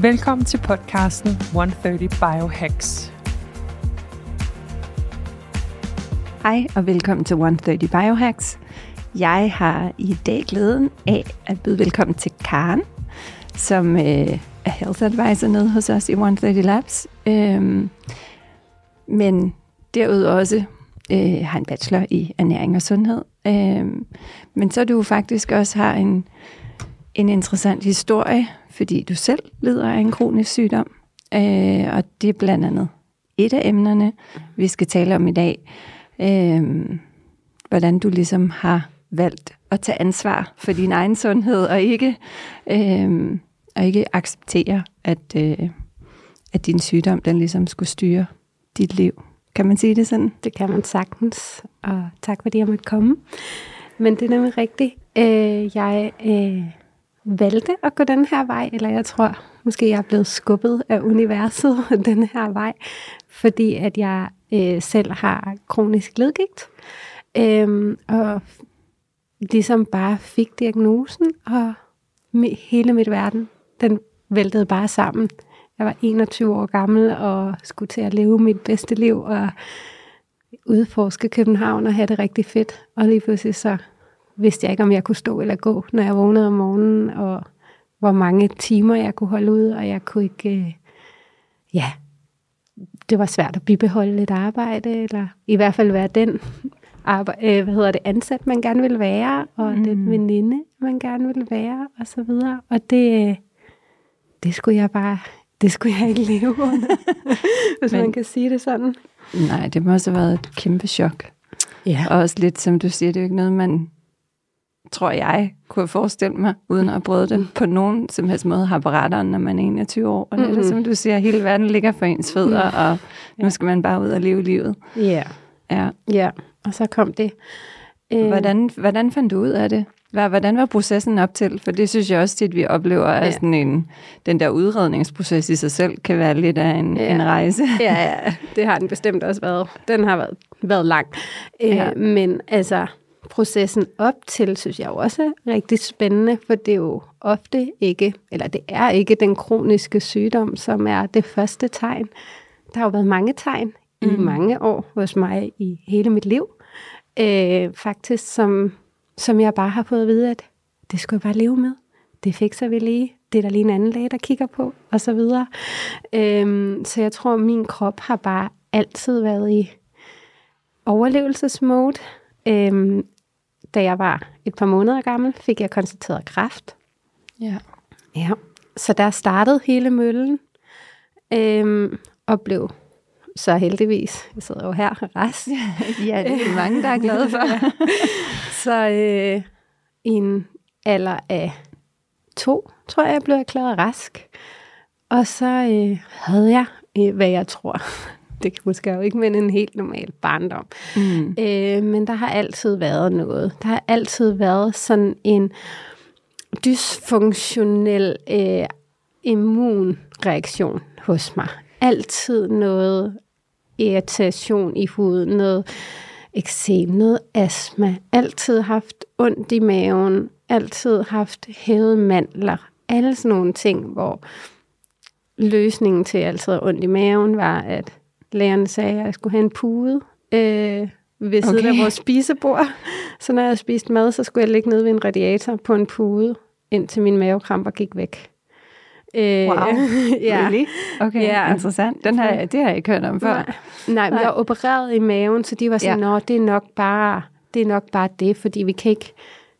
Velkommen til podcasten 130 Biohacks. Hej og velkommen til 130 Biohacks. Jeg har i dag glæden af at byde velkommen til Karen, som øh, er health advisor nede hos os i 130 Labs. Øhm, men derudover også øh, har en bachelor i ernæring og sundhed. Øhm, men så du faktisk også har en, en interessant historie, fordi du selv lider af en kronisk sygdom. Øh, og det er blandt andet et af emnerne, vi skal tale om i dag øh, hvordan du ligesom har valgt at tage ansvar for din egen sundhed, og ikke, øh, og ikke acceptere, at, øh, at din sygdom den ligesom skulle styre dit liv. Kan man sige det sådan? Det kan man sagtens, og tak fordi jeg måtte komme. Men det er nemlig rigtigt. Øh, jeg øh, valgte at gå den her vej, eller jeg tror måske, jeg er blevet skubbet af universet den her vej, fordi at jeg øh, selv har kronisk ledgigt, øh, og ligesom bare fik diagnosen, og hele mit verden, den væltede bare sammen. Jeg var 21 år gammel og skulle til at leve mit bedste liv og udforske København og have det rigtig fedt. Og lige pludselig så vidste jeg ikke, om jeg kunne stå eller gå, når jeg vågnede om morgenen, og hvor mange timer jeg kunne holde ud, og jeg kunne ikke, øh, ja, det var svært at bibeholde et arbejde, eller i hvert fald være den arbejde, øh, hvad hedder det, ansat, man gerne vil være, og mm. den veninde, man gerne vil være, og så videre. Og det, det skulle jeg bare, det skulle jeg ikke leve under, hvis Men, man kan sige det sådan. Nej, det må også have været et kæmpe chok. Ja. Og også lidt, som du siger, det er jo ikke noget, man tror jeg, kunne forestille mig, uden at bryde det på nogen som helst måde, har beretteren, når man er 21 år. Og det er det, som du siger, hele verden ligger for ens fødder, mm. og nu skal man bare ud og leve livet. Ja. Yeah. Ja. ja, og så kom det. Øh. Hvordan, hvordan fandt du ud af det? Hvordan var processen op til? For det synes jeg også at vi oplever, at ja. sådan en, den der udredningsproces i sig selv kan være lidt af en, ja. en rejse. Ja, ja, det har den bestemt også været. Den har været, været lang. Ja. Øh, men altså, processen op til, synes jeg også er rigtig spændende, for det er jo ofte ikke, eller det er ikke den kroniske sygdom, som er det første tegn. Der har jo været mange tegn mm. i mange år hos mig i hele mit liv, øh, faktisk, som, som jeg bare har fået at vide, at det skulle jeg bare leve med. Det fikser vi lige. Det er der lige en anden læge, der kigger på, og så videre. Øh, så jeg tror, min krop har bare altid været i overlevelsesmode. Øhm, da jeg var et par måneder gammel, fik jeg konstateret kræft. Ja. Ja, så der startede hele møllen, øhm, og blev så heldigvis, jeg sidder jo her rask. ja, det er mange, der er glade for. så øh, i en alder af to, tror jeg, jeg blev erklæret rask. Og så øh, havde jeg, øh, hvad jeg tror, det kan måske jo ikke, men en helt normal barndom. Mm. Øh, men der har altid været noget. Der har altid været sådan en dysfunktionel øh, immunreaktion hos mig. Altid noget irritation i huden, noget eksem, noget astma. Altid haft ondt i maven, altid haft hævede mandler. Alle sådan nogle ting, hvor løsningen til altid ondt i maven var, at lægerne sagde, at jeg skulle have en pude øh, ved siden okay. af vores spisebord. Så når jeg spiste mad, så skulle jeg ligge nede ved en radiator på en pude, indtil min mavekramper gik væk. Øh, wow, ja. really? Okay, ja. interessant. Den har, det har jeg ikke hørt om før. Nej, Nej jeg er opereret i maven, så de var sådan, ja. det er nok bare det, er nok bare det fordi vi kan ikke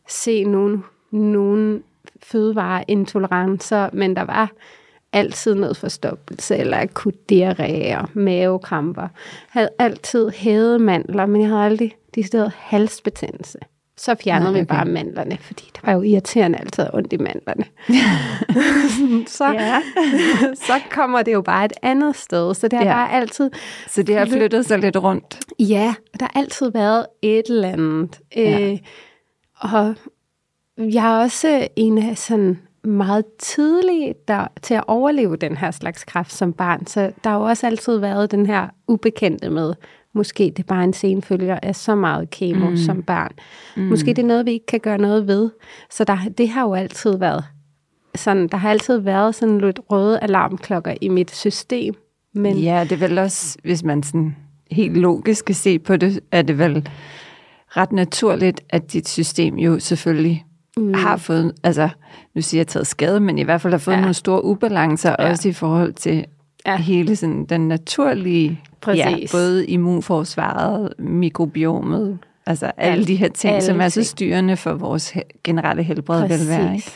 se nogen, nogen fødevareintolerancer, men der var altid noget forstoppelse, eller akut diarré og mavekramper. Havde altid hævet mandler, men jeg havde aldrig de steder halsbetændelse. Så fjernede Nej, vi bare okay. mandlerne, fordi det var jo irriterende altid ondt i mandlerne. så, Ja. så kommer det jo bare et andet sted. Så det har Ja. bare altid Så det har flyttet sig lidt rundt. Ja, der har altid været et eller andet. Ja. Øh, og jeg er også en af sådan meget tidlig der, til at overleve den her slags kræft som barn. Så der har jo også altid været den her ubekendte med, måske det er bare en senfølger af så meget kemo mm. som barn. Mm. Måske det er noget, vi ikke kan gøre noget ved. Så der, det har jo altid været sådan, der har altid været sådan lidt røde alarmklokker i mit system. Men Ja, det er vel også, hvis man sådan helt logisk skal se på det, er det vel ret naturligt, at dit system jo selvfølgelig mm. har fået, altså nu siger jeg taget skade, men i hvert fald har fået Ja. nogle store ubalancer, Ja. også i forhold til Ja. hele sådan, den naturlige, Præcis. ja, både immunforsvaret, mikrobiomet, altså alle de her ting, alle som er så styrende for vores generelle helbred og velvære. Ikke?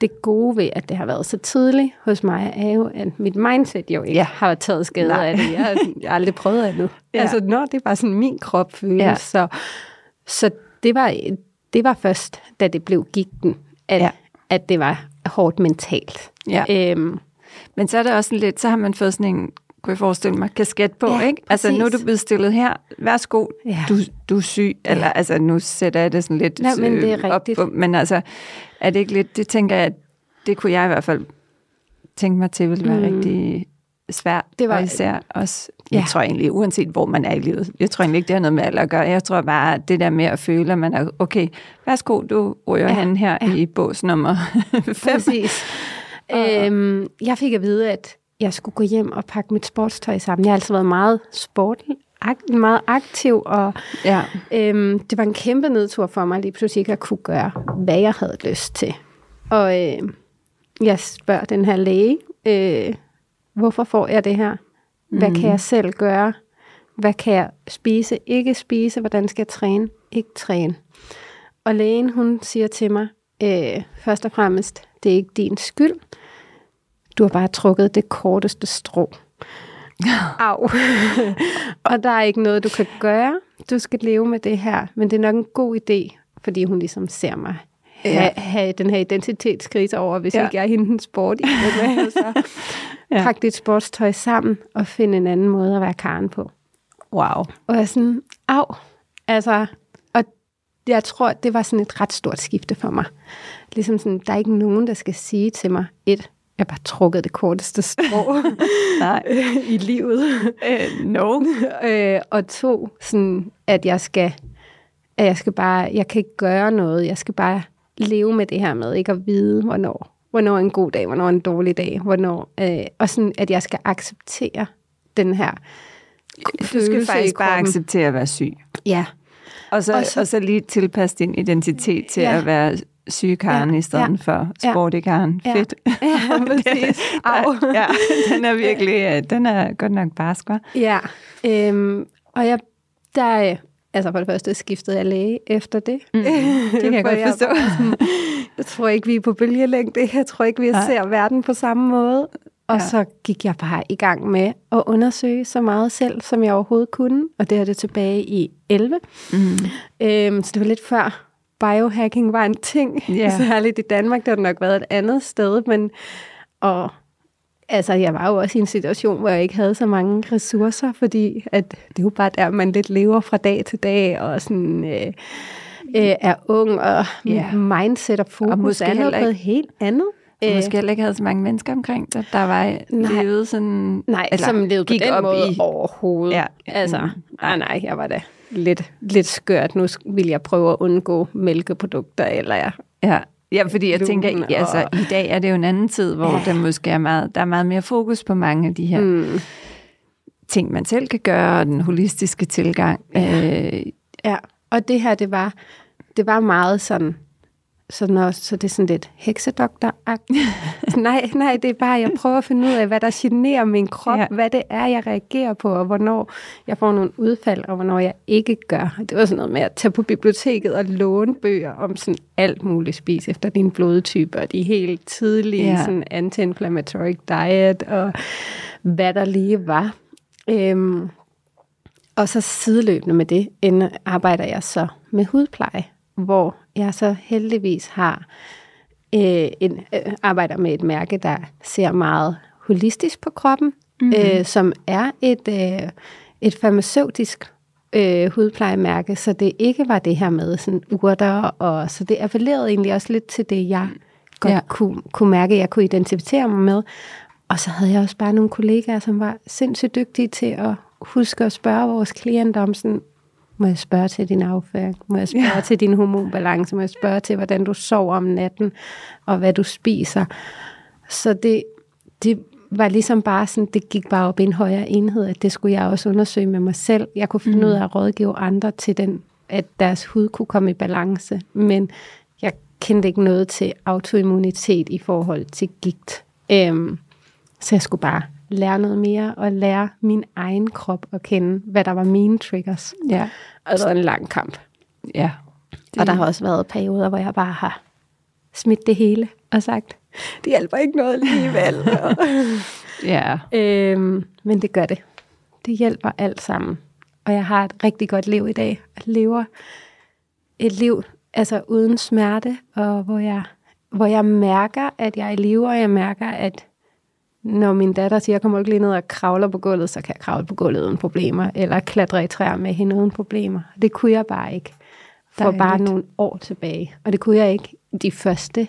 Det gode ved, at det har været så tidligt hos mig, er jo, at mit mindset jo ikke ja. Har taget skade Nej. af det. Jeg, jeg har aldrig prøvet andet. ja. Altså, når det er bare sådan min krop føles. Ja. Så, så det, var, det var først, da det blev gigten, at, ja. At det var hårdt mentalt. Ja. Øhm, Men så er det også sådan lidt, så har man fået sådan en, kunne jeg forestille mig, kasket på, Ja, ikke? Altså nu er du blevet stillet her, værsgo, Ja. du, du er syg, ja. eller altså nu sætter jeg det sådan lidt Nej, men det er øh, op rigtigt. på, men altså er det ikke lidt, det tænker jeg, det kunne jeg i hvert fald tænke mig til, ville være mm. rigtig svært, Det var- og især også, Ja. jeg tror egentlig, uanset hvor man er i livet, jeg tror egentlig ikke, det har noget med alder at gøre, jeg tror bare, at det der med at føle, at man er, okay, værsgo, du ryger Ja, hen her ja. i bås nummer 5. Præcis. øhm, jeg fik at vide, at jeg skulle gå hjem og pakke mit sportstøj sammen. Jeg har altid været meget sport, ak- meget aktiv, og Ja. øhm, det var en kæmpe nedtur for mig lige pludselig ikke at kunne gøre, hvad jeg havde lyst til. Og øh, jeg spørger den her læge, øh, hvorfor får jeg det her? Hvad mm. kan jeg selv gøre? Hvad kan jeg spise? Ikke spise? Hvordan skal jeg træne? Ikke træne. Og lægen, hun siger til mig, øh, først og fremmest, det er ikke din skyld. Du har bare trukket det korteste strå. Au. og der er ikke noget, du kan gøre. Du skal leve med det her. Men det er nok en god idé, fordi hun ligesom ser mig have, have den her identitetskrise over, hvis ja. Ja. ikke jeg er hende sport i. så Ja. pak dit sportstøj sammen og find en anden måde at være karen på. Wow. Og jeg er sådan, au. Altså, og jeg tror, det var sådan et ret stort skifte for mig. Ligesom sådan, der er ikke nogen, der skal sige til mig, et, jeg bare trukket det korteste strå Nej. i livet. Uh, no. øh, og to, sådan, at jeg skal, at jeg skal bare, jeg kan ikke gøre noget. Jeg skal bare leve med det her med, ikke at vide, hvornår. Hvornår en god dag, hvornår en dårlig dag, hvornår, øh, og sådan, at jeg skal acceptere den her Du skal faktisk bare acceptere at være syg. Ja, Og så, Og så- og så lige tilpasse din identitet til Ja. at være sygekaren Ja, ja. i stedet ja, for ja. sportikaren. Ja. Fedt. Ja, præcis. Ja, den er virkelig, øh, den er godt nok barsk, hva'? Ja, øhm, og jeg, der, altså for det første skiftede jeg læge efter det. Mm, det kan jeg For godt forstå. jeg tror ikke, vi er på bølgelængde. Jeg tror ikke, vi Nej. ser verden på samme måde. Og Ja. så gik jeg bare i gang med at undersøge så meget selv, som jeg overhovedet kunne. Og det er det tilbage i 11. Mm. Øhm, så det var lidt før biohacking var en ting. Ja. Særligt i Danmark, der har det nok været et andet sted. Men, og altså, jeg var jo også i en situation, hvor jeg ikke havde så mange ressourcer, fordi at det er jo bare der, man lidt lever fra dag til dag, og sådan... Øh, øh, er ung, og Ja. mindset og fokus Og måske er noget helt andet. Og Øh, måske heller ikke havde så mange mennesker omkring dig, der var Nej. levet sådan... Nej, eller som levede på den op måde i- overhovedet. Ja. Altså, Mm. nej, nej, jeg var da lidt, lidt skørt. Nu vil jeg prøve at undgå mælkeprodukter, eller jeg... Ja. Ja, fordi jeg tænker, ja, altså, og- i dag er det jo en anden tid, hvor Ja. der måske er meget, der er meget mere fokus på mange af de her Mm, ting, man selv kan gøre, og den holistiske tilgang. Øh, ja, og det her, det var, det var meget sådan... Sådan også, så det er sådan lidt heksedoktor nej, nej, det er bare, jeg prøver at finde ud af, hvad der generer min krop, ja. Hvad det er, jeg reagerer på, og hvornår jeg får nogle udfald, og hvornår jeg ikke gør. Det var sådan noget med at tage på biblioteket og låne bøger om sådan alt muligt spis efter din blodtype, og de helt tidlige Ja. sådan anti-inflammatory diet, og hvad der lige var. Øhm, og så sideløbende med det ende arbejder jeg så med hudpleje, hvor jeg så heldigvis har øh, en, øh, arbejder med et mærke, der ser meget holistisk på kroppen, mm-hmm. øh, som er et, øh, et farmaceutisk øh, hudplejemærke, så det ikke var det her med sådan urter, og så det appellerede egentlig også lidt til det, jeg godt ja. kunne, kunne mærke, jeg kunne identificere mig med. Og så havde jeg også bare nogle kollegaer, som var sindssygt dygtige til at huske at spørge vores klienter om sådan, må jeg spørge til din afføring? Må jeg spørge ja. til din hormonbalance? Må jeg spørge til, hvordan du sover om natten? Og hvad du spiser? Så det, det var ligesom bare sådan, det gik bare op i en højere enhed, at det skulle jeg også undersøge med mig selv. Jeg kunne finde mm. ud af at rådgive andre til den, at deres hud kunne komme i balance. Men jeg kendte ikke noget til autoimmunitet i forhold til gigt. Øhm, så jeg skulle bare lære noget mere og lære min egen krop at kende, hvad der var mine triggers. Ja. Var en lang kamp. Ja. Det... Og der har også været perioder, hvor jeg bare har smidt det hele og sagt, det hjælper ikke noget alligevel. ja. Øhm, men det gør det. Det hjælper alt sammen. Og jeg har et rigtig godt liv i dag. Jeg lever et liv altså uden smerte, og hvor jeg, hvor jeg mærker, at jeg er live, og jeg mærker, at når min datter siger, jeg kommer ikke lige ned og kravler på gulvet, så kan jeg kravle på gulvet uden problemer, eller klatre i træer med hende uden problemer. Det kunne jeg bare ikke for Dejligt. bare nogle år tilbage. Og det kunne jeg ikke de første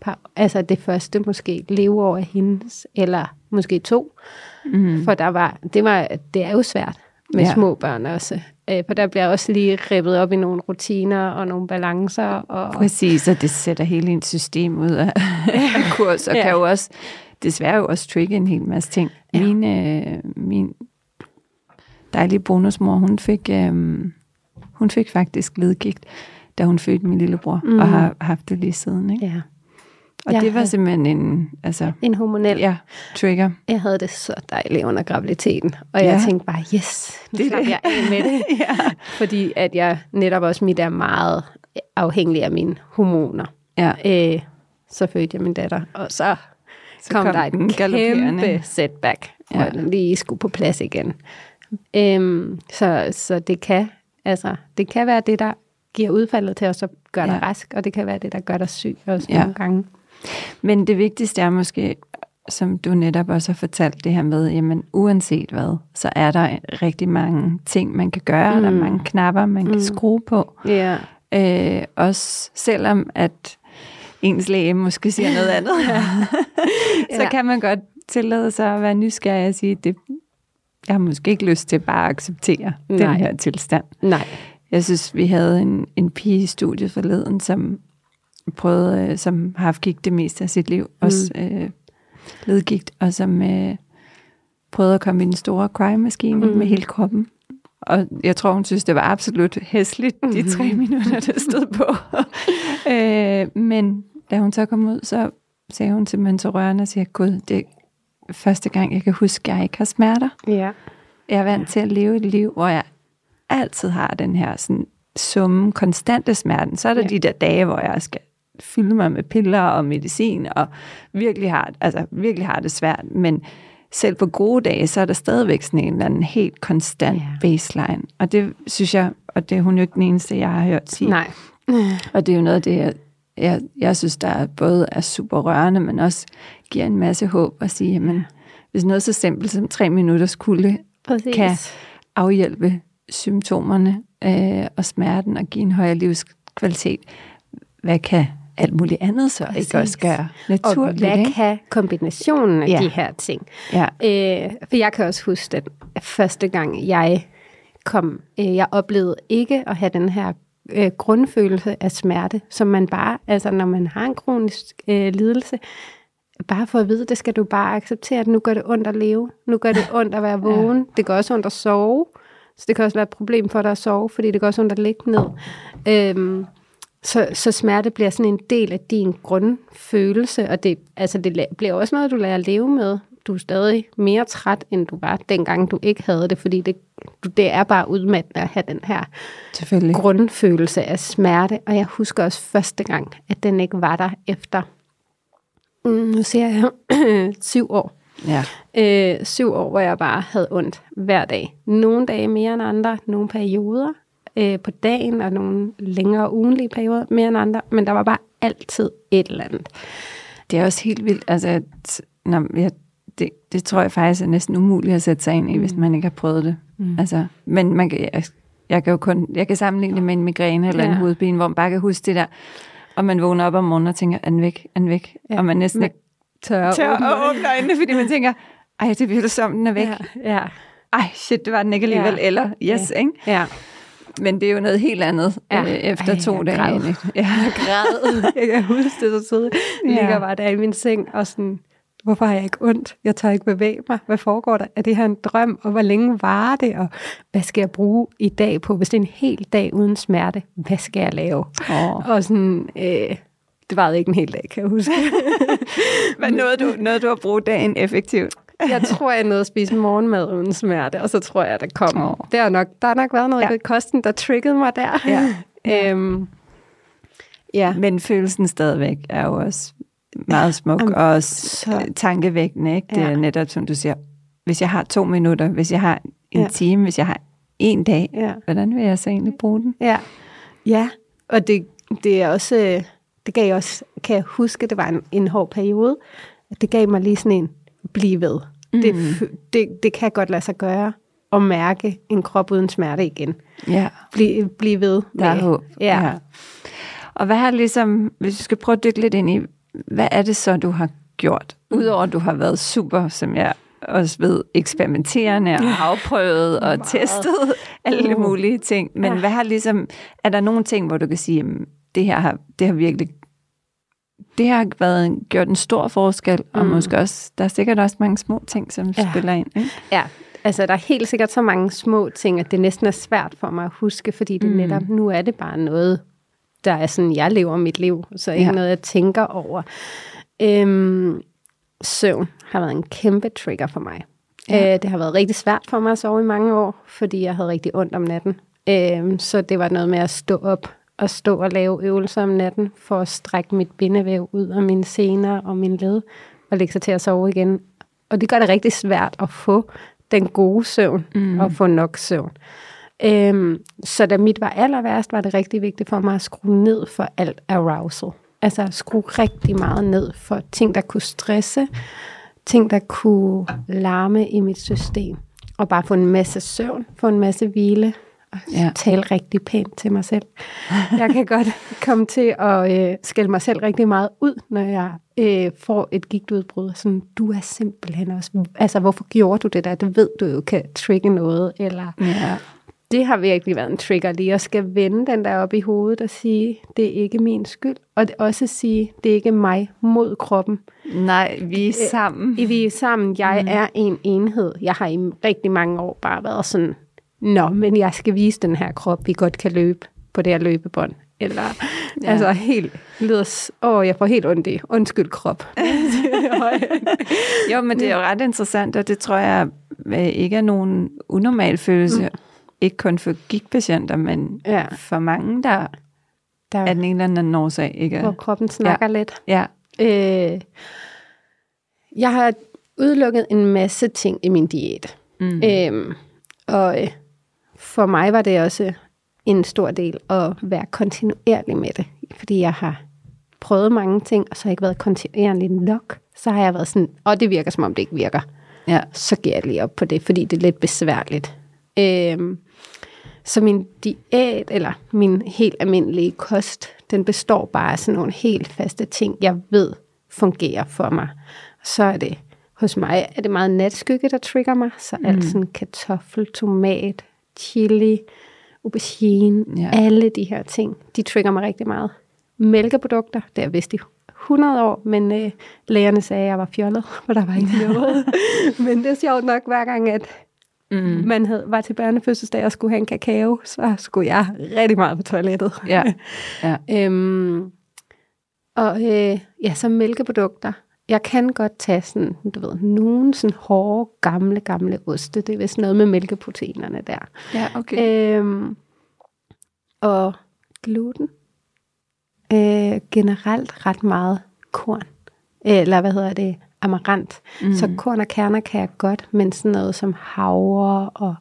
par, altså det første måske leveår af hendes, eller måske to. Mm. For der var, det, var, det er jo svært med ja. små børn også. Øh, for der bliver også lige ribbet op i nogle rutiner og nogle balancer. Og Præcis, og det sætter hele ens system ud af, af kurs, og ja. kan jo også desværre jo også trigge en hel masse ting. Ja. Min, øh, min dejlige bonusmor, hun fik, øh, hun fik faktisk ledgigt, da hun fødte min lillebror, mm. og har haft det lige siden. Ikke? Ja. Og jeg det var simpelthen en... Altså, en hormonel ja, trigger. Jeg havde det så dejligt under graviditeten, og ja. jeg tænkte bare, yes, nu det slap jeg af med det. ja. Fordi at jeg netop også mit er meget afhængig af mine hormoner. Ja. Øh, så fødte jeg min datter, og så, så kom, kom der et kæmpe setback, ja. hvor den lige skulle på plads igen. Øhm, så, så det kan altså det kan være det, der giver udfaldet til og gør dig ja. rask, og det kan være det, der gør dig syg også ja. nogle gange. Men det vigtigste er måske, som du netop også har fortalt det her med, jamen uanset hvad, så er der rigtig mange ting, man kan gøre, mm. der er mange knapper, man mm. kan skrue på. Yeah. Øh, også selvom at ens læge måske siger noget andet, så ja. kan man godt tillade sig at være nysgerrig og sige, det, jeg har måske ikke lyst til bare at acceptere Nej. den her tilstand. Nej. Jeg synes, vi havde en, en pige i studiet forleden, som prøvet, øh, som har haft gigt det meste af sit liv, mm. også øh, ledgigt, og som øh, prøvede at komme i den store cry-maskine mm. med hele kroppen. Og jeg tror, hun synes, det var absolut hæsligt, de mm. tre minutter, der stod på. øh, men da hun så kom ud, så sagde hun til mentorøren og siger, Gud, det er første gang, jeg kan huske, at jeg ikke har smerter. Ja. Jeg er vant ja. til at leve et liv, hvor jeg altid har den her sådan, summe, konstante smerten. Så er der ja. de der dage, hvor jeg skal fylde mig med piller og medicin, og virkelig har, altså, virkelig har det svært. Men selv på gode dage, så er der stadigvæk sådan en eller anden helt konstant ja. baseline. Og det synes jeg, og det er hun jo ikke den eneste, jeg har hørt sige. Nej. og det er jo noget af det, jeg, jeg, jeg synes, der er både er super rørende, men også giver en masse håb at sige, jamen, hvis noget så simpelt som tre minutters kulde Præcis. kan afhjælpe symptomerne øh, og smerten og give en højere livskvalitet, hvad kan alt muligt andet så Præcis. ikke også gøre naturligt. Og hvad ikke? kan kombinationen af ja. de her ting? Ja. Øh, for jeg kan også huske, at første gang jeg kom, øh, jeg oplevede ikke at have den her øh, grundfølelse af smerte, som man bare, altså når man har en kronisk øh, lidelse, bare for at vide, det skal du bare acceptere, at nu gør det ondt at leve, nu gør det ondt at være vågen, ja. det gør også ondt at sove, så det kan også være et problem for dig at sove, fordi det gør også ondt at ligge ned. Øhm, så, så smerte bliver sådan en del af din grundfølelse, og det, altså det bliver også noget, du lærer at leve med. Du er stadig mere træt, end du var, dengang du ikke havde det, fordi det, det er bare udmattende at have den her grundfølelse af smerte. Og jeg husker også første gang, at den ikke var der efter, mm, nu ser jeg, syv år. Ja. Øh, syv år, hvor jeg bare havde ondt hver dag. Nogle dage mere end andre, nogle perioder. Øh, på dagen, og nogle længere ugenlige perioder, mere end andre, men der var bare altid et eller andet. Det er også helt vildt. Altså, at, når jeg, det, det tror jeg faktisk er næsten umuligt at sætte sig ind i, mm. hvis man ikke har prøvet det. Mm. Altså, men man kan, jeg, jeg kan jo kun jeg kan sammenligne det med en migræne eller ja. en hovedpine, hvor man bare kan huske det der, og man vågner op om morgenen og tænker, er den væk, er den væk? Ja. Og man næsten ikke tør, tør at åbne øjnene, fordi man tænker, ej, det bliver som, den er væk. Ja. ja. Ej, shit, det var den ikke alligevel. Ja. Eller, yes, ja. ikke? Ja. Men det er jo noget helt andet ja. øh, efter Ej, to dage. Græd. Ja, jeg græd. jeg kan huske det så tidligt. Jeg ja. ligger bare der i min seng og sådan, hvorfor har jeg ikke ondt? Jeg tør ikke bevæge mig. Hvad foregår der? Er det her en drøm? Og hvor længe varer det? Og hvad skal jeg bruge i dag på? Hvis det er en hel dag uden smerte, hvad skal jeg lave? Oh. Og sådan, øh, det varede ikke en hel dag, kan jeg huske. Hvad nåede du, nåede du at bruge dagen effektivt? Jeg tror, jeg nåede at spise morgenmad uden smerte, og så tror jeg, det kom. Oh. Det har nok, der har nok været noget ja. i kosten, der triggede mig der. Ja. øhm, ja. Men følelsen stadigvæk er jo også meget smuk um, og også så... tankevækkende. Ikke? Det ja. er netop, som du siger, hvis jeg har to minutter, hvis jeg har en ja. time, hvis jeg har en dag, ja. hvordan vil jeg så egentlig bruge den? Ja, ja. og det, det er også, det gav også, kan jeg huske, det var en, en hård periode, det gav mig lige sådan en, blive ved. Mm. Det, det, det kan godt lade sig gøre at mærke en krop uden smerte igen. Ja. Bliv, bliv ved. Der er håb. Ja. ja. Og hvad har ligesom, hvis vi skal prøve at dykke lidt ind i, hvad er det så, du har gjort? Mm. Udover at du har været super, som jeg også ved, eksperimenterende og afprøvet og Meget. testet alle uh. mulige ting. Men ja. hvad har ligesom, er der nogle ting, hvor du kan sige, at det her har, det har virkelig det har været gjort en stor forskel, mm. og måske også, der er sikkert også mange små ting, som ja. spiller ind. Ikke? Ja, altså der er helt sikkert så mange små ting, at det næsten er svært for mig at huske, fordi det mm. netop, nu er det bare noget, der er sådan, jeg lever mit liv, så ikke ja. noget, jeg tænker over. Øhm, søvn har været en kæmpe trigger for mig. Ja. Øh, det har været rigtig svært for mig at sove i mange år, fordi jeg havde rigtig ondt om natten. Øh, så det var noget med at stå op at stå og lave øvelser om natten, for at strække mit bindevæv ud af mine sener og min led, og lægge sig til at sove igen. Og det gør det rigtig svært at få den gode søvn, mm. og få nok søvn. Øhm, så da mit var aller værst, var det rigtig vigtigt for mig at skrue ned for alt arousal. Altså at skrue rigtig meget ned for ting, der kunne stresse, ting, der kunne larme i mit system. Og bare få en masse søvn, få en masse hvile, ja. tale rigtig pænt til mig selv. Jeg kan godt komme til at øh, skælde mig selv rigtig meget ud, når jeg øh, får et gigtudbrud. Sådan, du er simpelthen også... Altså, hvorfor gjorde du det der? Det ved du jo kan trigge noget. Eller, ja. Det har virkelig været en trigger lige at skal vende den der op i hovedet og sige, det er ikke min skyld. Og også sige, det er ikke mig mod kroppen. Nej, vi er øh, sammen. Øh, vi er sammen. Jeg mm. er en enhed. Jeg har i rigtig mange år bare været sådan, nå, men jeg skal vise den her krop, vi godt kan løbe på det her løbebånd. Eller, ja. altså helt, lyder, åh, jeg får helt ondt i, undskyld krop. jo, men det er jo ret interessant, og det tror jeg ikke er nogen unormal følelse, mm. ikke kun for gigtpatienter, men ja. for mange, der, der er den ene eller anden årsag. Ikke? Hvor kroppen snakker ja. lidt. Ja. Øh, jeg har udelukket en masse ting i min diæt. Mm. Øh, og øh, for mig var det også en stor del at være kontinuerlig med det. Fordi jeg har prøvet mange ting, og så har jeg ikke været kontinuerlig nok. Så har jeg været sådan, og det virker som om det ikke virker. Ja. Så giver jeg lige op på det, fordi det er lidt besværligt. Øhm, så min diæt, eller min helt almindelige kost, den består bare af sådan nogle helt faste ting, jeg ved fungerer for mig. Så er det, hos mig er det meget natskygge, der trigger mig. Så mm. alt sådan kartoffel, tomat, chili, aubergine, ja. alle de her ting, de trigger mig rigtig meget. Mælkeprodukter, det er vist i 100 år, men øh, lægerne sagde, at jeg var fjollet, for der var ikke noget. men det er sjovt nok, hver gang, at mm. man havde, var til børnefødselsdag og skulle have en kakao, så skulle jeg rigtig meget på toilettet. Ja. ja. øhm, og øh, ja, så mælkeprodukter jeg kan godt tage sådan, du ved, nogle sådan hårde, gamle, gamle oste. Det er vist noget med mælkeproteinerne der. Ja, okay. Øhm, og gluten. Øh, generelt ret meget korn. Eller hvad hedder det? Amarant. Mm. Så korn og kerner kan jeg godt, men sådan noget som havre og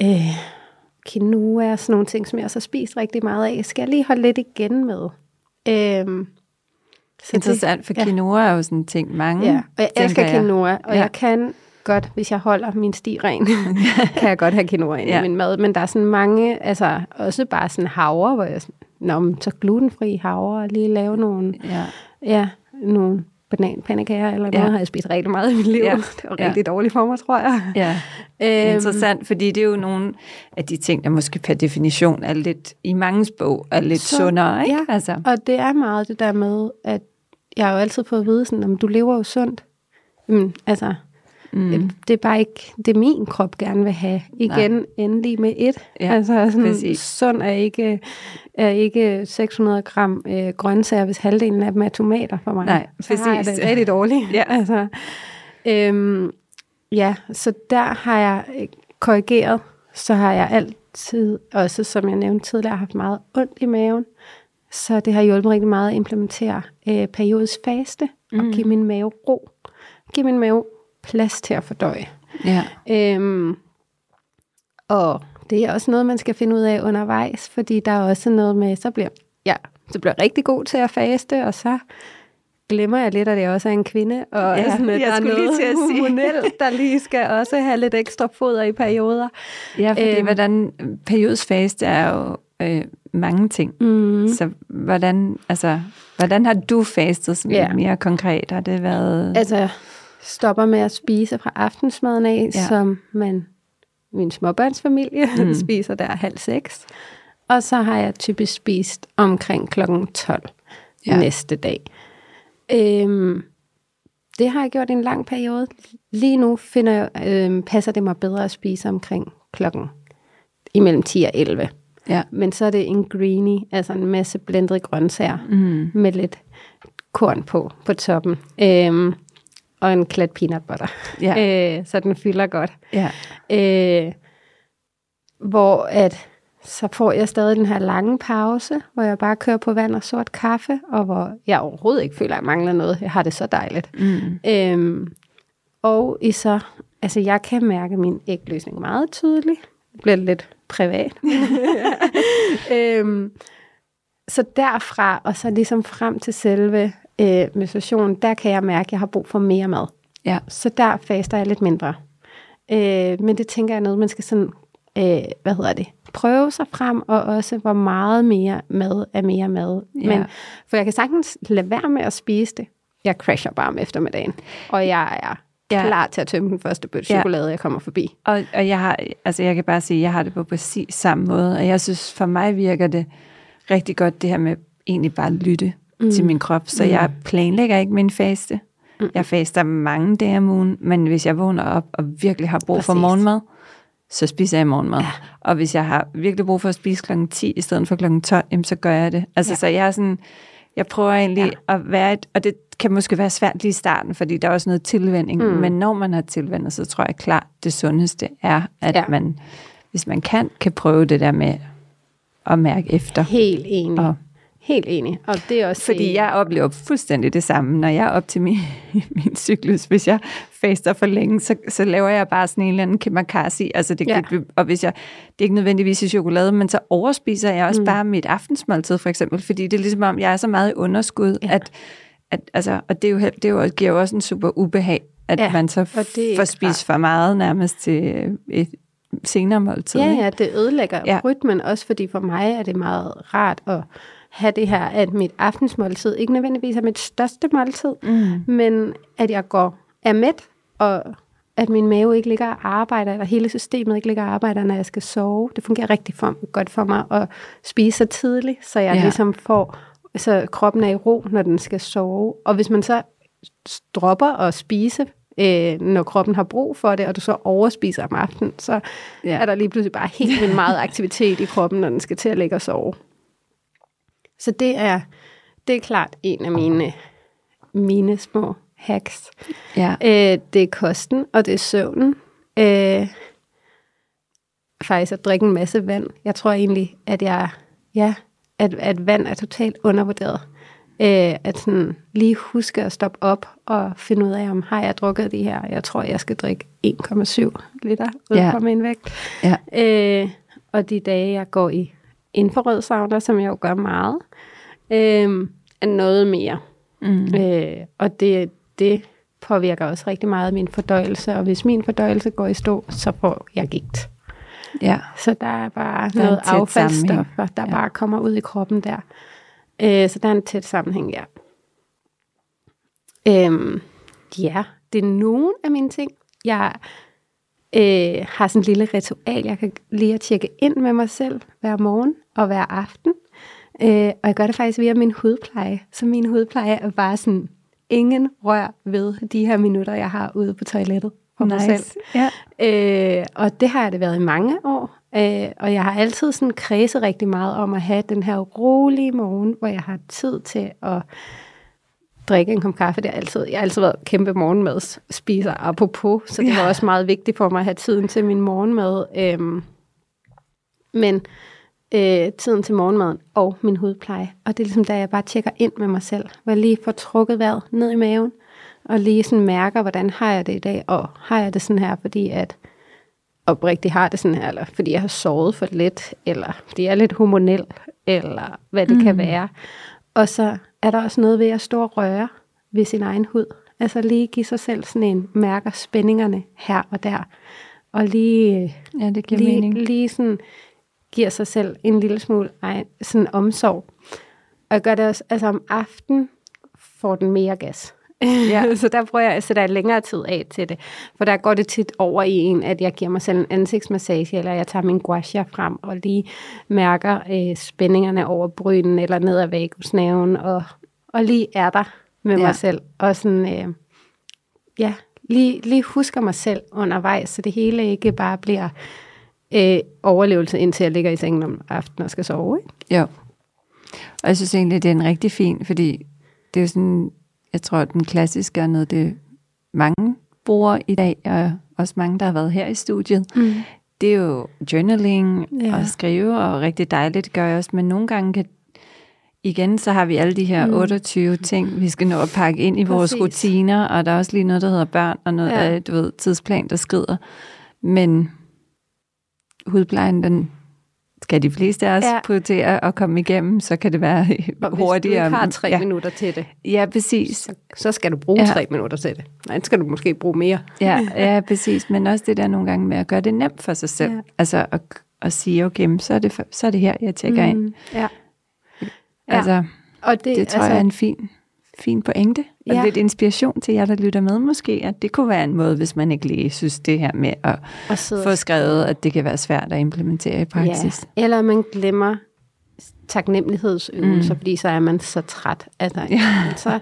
øh, quinoa og sådan nogle ting, som jeg også har spist rigtig meget af, skal jeg lige holde lidt igen med. Øhm, så Interessant, for quinoa ja. er jo sådan en ting, mange Ja, og jeg elsker quinoa, og ja. jeg kan godt, hvis jeg holder min sti ren, kan jeg godt have quinoa ind ja. i min mad. Men der er sådan mange, altså også bare sådan havre, hvor jeg Nå, så glutenfri havre, og lige lave nogle, ja. Ja, nogle bananpandekager eller noget, ja. har jeg spist rigtig meget i mit liv. Ja. Det var rigtig ja. dårligt for mig, tror jeg. Ja. Øhm, Interessant, fordi det er jo nogle af de ting, der måske per definition er lidt, i mange bog, er lidt så, sundere, ikke? Ja, altså. og det er meget det der med, at jeg har jo altid fået at vide sådan, at du lever jo sundt. Jamen, altså, Mm. Det er bare ikke det, min krop gerne vil have. Igen, Nej. endelig med et. Ja, altså, sådan, sund er ikke, er ikke 600 gram øh, grøntsager, hvis halvdelen af dem er tomater for mig. Nej, så har jeg det rigtig dårligt. ja. Altså, øhm, ja, så der har jeg øh, korrigeret. Så har jeg altid, også som jeg nævnte tidligere, haft meget ondt i maven. Så det har hjulpet rigtig meget at implementere øh, periodisk faste mm. og give min mave ro. Give min mave plads til at fordøje. Ja. Øhm, og det er også noget, man skal finde ud af undervejs, fordi der er også noget med, så bliver ja, så bliver jeg rigtig god til at faste, og så glemmer jeg lidt, at det også er en kvinde, og ja, sådan, at der er noget lige til at sige. hormonelt, der lige skal også have lidt ekstra foder i perioder. Ja, fordi øhm, hvordan periodisk faste er jo øh, mange ting. Mm. Så hvordan, altså, hvordan har du fastet sådan ja. mere konkret? Har det været... Altså, stopper med at spise fra aftensmaden af, ja. som man, min småbørnsfamilie, mm. spiser der halv seks. Og så har jeg typisk spist omkring klokken 12 ja. næste dag. Øhm, det har jeg gjort i en lang periode. Lige nu finder jeg, øhm, passer det mig bedre at spise omkring klokken imellem 10 og 11. Ja. Men så er det en greenie, altså en masse blendet grøntsager mm. med lidt korn på på toppen. Øhm, og en klat peanut butter. Ja. Øh, så den fylder godt. Ja. Øh, hvor at så får jeg stadig den her lange pause, hvor jeg bare kører på vand og sort kaffe, og hvor jeg overhovedet ikke føler, at jeg mangler noget. Jeg har det så dejligt. Mm. Øhm, og i så, altså jeg kan mærke min ægløsning meget tydeligt. Det bliver lidt privat. øhm, så derfra, og så ligesom frem til selve øh, menstruation, der kan jeg mærke, at jeg har brug for mere mad. Ja. Så der faster jeg lidt mindre. Øh, men det tænker jeg noget, man skal sådan, øh, hvad hedder det, prøve sig frem, og også hvor meget mere mad er mere mad. Ja. Men, for jeg kan sagtens lade være med at spise det. Jeg crasher bare om eftermiddagen, og jeg er ja. klar til at tømme den første bøtte chokolade, ja. jeg kommer forbi. Og, og jeg, har, altså jeg kan bare sige, at jeg har det på præcis samme måde, og jeg synes, for mig virker det rigtig godt, det her med egentlig bare at lytte mm. til min krop. Så mm. jeg planlægger ikke min faste. Mm. Jeg faster mange dage om ugen, men hvis jeg vågner op og virkelig har brug Præcis. for morgenmad, så spiser jeg morgenmad. Ja. Og hvis jeg har virkelig brug for at spise klokken 10 i stedet for klokken 12, jamen, så gør jeg det. Altså, ja. så jeg er sådan, jeg prøver egentlig ja. at være et, og det kan måske være svært lige i starten, fordi der er også noget tilvænding, mm. men når man har tilvændet, så tror jeg klart, det sundeste er, at ja. man, hvis man kan, kan prøve det der med at mærke efter. Helt enig. Og Helt enig. Og det er også Fordi jeg oplever fuldstændig det samme, når jeg er op til min, min cyklus. Hvis jeg faster for længe, så, så laver jeg bare sådan en eller anden kemakasi. Altså det, ja. og hvis jeg, det er ikke nødvendigvis i chokolade, men så overspiser jeg også mm. bare mit aftensmåltid for eksempel, fordi det er ligesom om, jeg er så meget i underskud, ja. at, at altså, og det, er jo, det er jo, giver jo også en super ubehag, at ja, man så får spist for meget nærmest til et, senere måltid. Ja, ja, det ødelægger ja. rytmen, også fordi for mig er det meget rart at have det her, at mit aftensmåltid ikke nødvendigvis er mit største måltid, mm. men at jeg går er mæt, og at min mave ikke ligger og arbejder, eller hele systemet ikke ligger og arbejder, når jeg skal sove. Det fungerer rigtig for, godt for mig at spise så tidligt, så jeg ja. ligesom får, så kroppen er i ro, når den skal sove. Og hvis man så dropper at spise, øh, når kroppen har brug for det, og du så overspiser om aftenen, så ja. er der lige pludselig bare helt vildt meget aktivitet i kroppen, når den skal til at ligge og sove. Så det er, det er klart en af mine, mine små hacks. Ja. Øh, det er kosten, og det er søvnen. Øh, faktisk at drikke en masse vand. Jeg tror egentlig, at jeg, ja, at, at vand er totalt undervurderet. Øh, at sådan lige huske at stoppe op og finde ud af, om har jeg drukket det her. Jeg tror, jeg skal drikke 1,7 liter ud ja. fra min vægt. Ja. Øh, og de dage, jeg går i infrarød sauna, som jeg jo gør meget, øh, er noget mere. Mm. Øh, og det, det påvirker også rigtig meget min fordøjelse, og hvis min fordøjelse går i stå, så får jeg gigt. Ja. Så der er bare Der er noget affaldsstoffer, der Ja. bare kommer ud i kroppen der. Øh, så der er en tæt sammenhæng, ja. Øhm, ja, det er nogle af mine ting. Jeg øh, har sådan en lille ritual, jeg kan lige at tjekke ind med mig selv hver morgen og hver aften. Øh, og jeg gør det faktisk via min hudpleje. Så min hudpleje er bare sådan, ingen rør ved de her minutter, jeg har ude på toilettet for mig selv. Ja. Øh, og det har jeg det været i mange år. Øh, og jeg har altid sådan kredset rigtig meget om at have den her rolige morgen, hvor jeg har tid til at drikke en kop kaffe. Det er altid, jeg har altid været kæmpe morgenmadsspiser, apropos, så det var Ja. også meget vigtigt for mig at have tiden til min morgenmad. Øhm, men øh, tiden til morgenmaden og min hudpleje. Og det er ligesom, da jeg bare tjekker ind med mig selv, hvor jeg lige får trukket vejret ned i maven, og lige sådan mærker, hvordan har jeg det i dag, og har jeg det sådan her, fordi at oprigtigt har det sådan her, eller fordi jeg har sovet for lidt, eller fordi jeg er lidt hormonel, eller hvad det mm. kan være. Og så er der også noget ved at stå og røre ved sin egen hud. Altså lige give sig selv sådan en, mærker spændingerne her og der, og lige, Ja, det giver lige, mening. lige sådan giver sig selv en lille smule ej, sådan omsorg. Og gør det også, altså om aftenen får den mere gas. Ja. så der bruger jeg, så der er længere tid af til det. For der går det tit over i en, at jeg giver mig selv en ansigtsmassage, eller jeg tager min gua sha frem og lige mærker øh, spændingerne over brynen, eller ned ad vagusnerven, og, og lige er der med Ja. mig selv. Og sådan, øh, ja, lige, lige husker mig selv undervejs, så det hele ikke bare bliver øh, overlevelse, indtil jeg ligger i sengen om aftenen og skal sove. Ikke? Jo. Og jeg synes egentlig, det er en rigtig fin, fordi det er jo sådan, jeg tror, at den klassiske er noget, det mange bruger i dag, og også mange, der har været her i studiet. Mm. Det er jo journaling Ja. ja. og skrive, og rigtig dejligt gør jeg også, men nogle gange kan Igen, så har vi alle de her 28 ting, vi skal nå at pakke ind i vores Præcis. rutiner, og der er også lige noget, der hedder børn, og noget Ja. ja. af, du ved, tidsplan, der skrider. Men hudplejen, den skal de fleste af os Ja. ja. prioritere at komme igennem, så kan det være Og hvis hurtigere. du ikke har tre ja. minutter til det, ja, præcis. så, så skal du bruge ja. Ja. tre minutter til det. Nej, skal du måske bruge mere. Ja, ja, præcis. Men også det der nogle gange med at gøre det nemt for sig selv. Ja. Ja. Altså at, at sige, okay, så er, det, så er det her, jeg tjekker mm. ind. Ja. Altså, Og det, det tror altså, jeg er en fin, fin pointe. Og Ja. lidt inspiration til jer, der lytter med måske, at det kunne være en måde, hvis man ikke lige synes det her med at få skrevet, at det kan være svært at implementere i praksis. Ja. Eller man glemmer taknemmelighedsøvelser, mm. fordi så er man så træt. Altså, ja. så,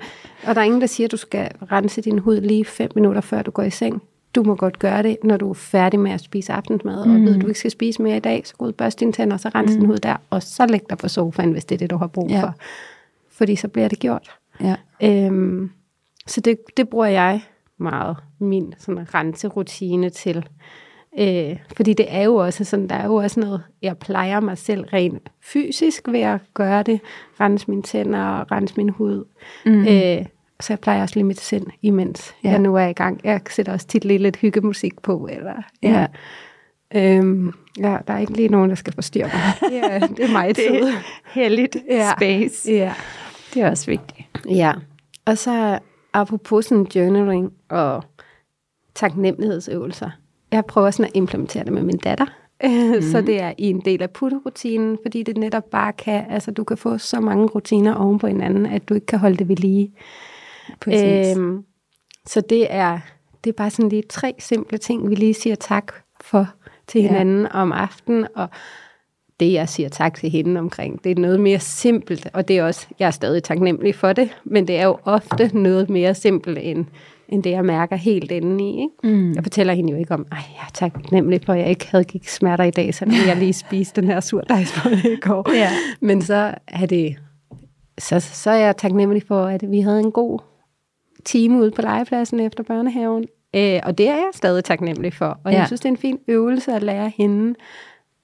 og der er ingen, der siger, at du skal rense din hud lige fem minutter, før du går i seng. Du må godt gøre det, når du er færdig med at spise aftensmad, mm. og ved, at du ikke skal spise mere i dag, så gå ud og børste dine tænder, og så rense mm. din hud der, og så læg dig på sofaen, hvis det er det, du har brug Ja. for. Fordi så bliver det gjort. Ja. Øhm, så det, det bruger jeg meget, min sådan renserutine til. Øh, fordi det er jo også sådan, der er jo også noget, jeg plejer mig selv rent fysisk ved at gøre det, rense mine tænder og rense min hud. Mm. Øh, så jeg plejer også lige mit sind, imens ja. Ja. jeg nu er i gang. Jeg sætter også tit lige lidt hyggemusik på, eller Ja. Øhm, ja, der er ikke lige nogen, der skal forstyrre mig. Ja, det er mig tid. heldigt Ja. space. Ja. Det er også vigtigt. Ja, og så apropos sådan journaling og taknemmelighedsøvelser. Jeg prøver sådan at implementere det med min datter. Mm. Så det er i en del af putterutinen, fordi det netop bare kan, altså du kan få så mange rutiner oven på hinanden, at du ikke kan holde det ved lige. Præcis. Øhm, så det er, det er bare sådan lige tre simple ting, vi lige siger tak for til Ja. hinanden om aftenen, og det, jeg siger tak til hende omkring, det er noget mere simpelt, og det er også, jeg er stadig taknemmelig for det, men det er jo ofte noget mere simpelt, end, end det, jeg mærker helt inde i. Ikke? Mm. Jeg fortæller hende jo ikke om, ej, jeg er taknemmelig for, at jeg ikke havde gik smerter i dag, selvom jeg lige spiste den her surdejsbolle i går. Ja. Men så er det, så, så er jeg taknemmelig for, at vi havde en god time ude på legepladsen efter børnehaven. Øh, og det er jeg stadig taknemmelig for. Og. Ja. jeg synes, det er en fin øvelse at lære hende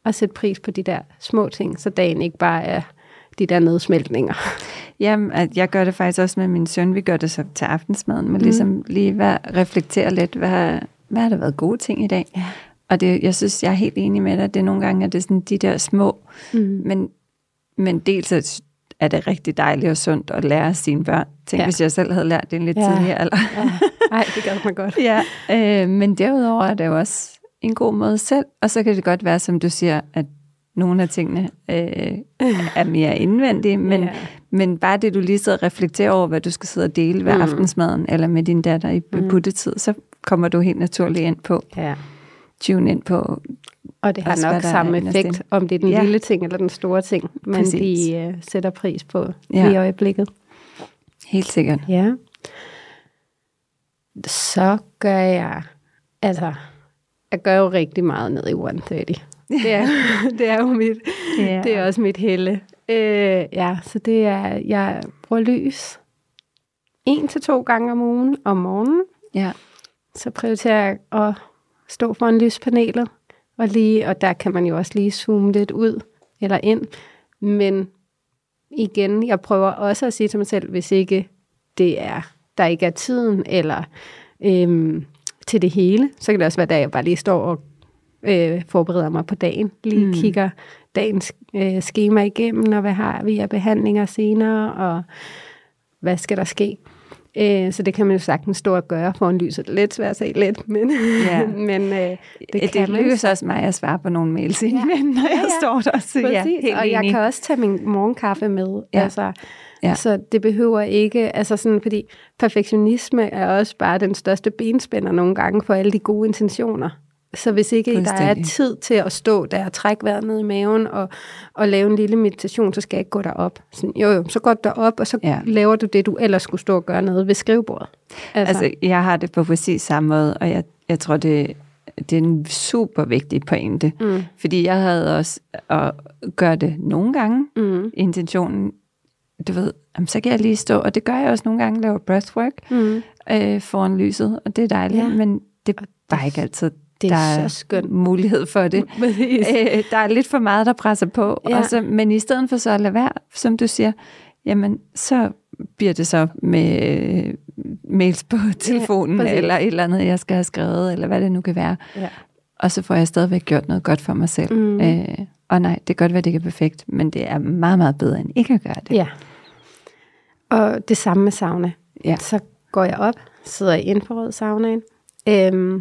at sætte pris på de der små ting, så dagen ikke bare er de der nedsmeltninger. Jamen, at jeg gør det faktisk også med min søn. Vi gør det så til aftensmaden, men ligesom lige hvad, reflektere lidt, hvad, hvad har der været gode ting i dag? Ja. Og det, jeg synes, jeg er helt enig med dig, det er nogle gange, at det er sådan de der små, Mm. men, men dels er- er det rigtig dejligt og sundt at lære sine børn. Tænk, Ja. ja. hvis jeg selv havde lært det en lidt Ja. ja. tidligere alder. Ja. Ej, det gør man godt. Ja, øh, men derudover er det jo også en god måde selv, og så kan det godt være, som du siger, at nogle af tingene øh, er mere indvendige, men, ja. men bare det, du lige sidder og reflekterer over, hvad du skal sidde og dele ved Mm. aftensmaden, eller med din datter i Mm. puttetid, så kommer du helt naturligt ind på, Ja. tune ind på, Og det har Også, nok samme effekt, inde. om det er den Ja. lille ting eller den store ting, man Præcis. lige øh, sætter pris på ja. i øjeblikket. helt sikkert. Ja. Så gør jeg, altså, jeg gør jo rigtig meget ned i 130. Det er, det er jo mit, Ja. det er også mit helle. Øh, ja, så det er, jeg bruger lys en til to gange om ugen om morgenen. Ja. Så prioriterer jeg at stå foran lyspanelet, og, lige, og der kan man jo også lige zoome lidt ud eller ind. Men igen, jeg prøver også at sige til mig selv, hvis ikke det er, der ikke er tiden eller øhm, til det hele, så kan det også være, at jeg bare lige står og øh, forbereder mig på dagen. Lige mm. Kigger dagens øh, schema igennem, og hvad har vi af behandlinger senere, og hvad skal der ske. Øh, så det kan man jo sagtens stå og gøre foran lyset. Det lidt svært at se lidt, men, Ja. men øh, det, Det, kan det lykkes også mig at svare på nogle mails ja. indimellem, når Ja, jeg ja. står der. Så ja, Præcis, helt og jeg enig. kan også tage min morgenkaffe med. Ja. Altså, Ja. Så det behøver ikke, altså sådan, fordi perfektionisme er også bare den største benspænder nogle gange for alle de gode intentioner. Så hvis ikke der er tid til at stå der og trække vejret ned i maven og, og lave en lille meditation, så skal jeg ikke gå derop. Sådan, jo jo, så går du derop, og så ja. laver du det, du ellers skulle stå og gøre nede ved skrivebordet. Altså, altså, jeg har det på præcis samme måde, og jeg, jeg tror, det, det er en super vigtig pointe. mm, Fordi jeg havde også at gøre det nogle gange, mm, intentionen, du ved, jamen, så kan jeg lige stå, og det gør jeg også nogle gange, laver breathwork mm. øh, foran lyset, og det er dejligt, Ja. men det er bare ikke altid, Det er der så skønt. mulighed for det. Præcis. øh, der er lidt for meget, der presser på. Ja. Og så, men i stedet for så at lade være, som du siger, jamen så bliver det så med øh, mails på telefonen, ja, eller et eller andet, jeg skal have skrevet, eller hvad det nu kan være. Ja. Og så får jeg stadigvæk gjort noget godt for mig selv. Mm. Øh, og nej, det kan godt være, det ikke er perfekt, men det er meget, meget bedre, end ikke at gøre det. Ja. Og det samme med sauna. Ja. Så går jeg op, sidder i infrarød saunaen. Øhm,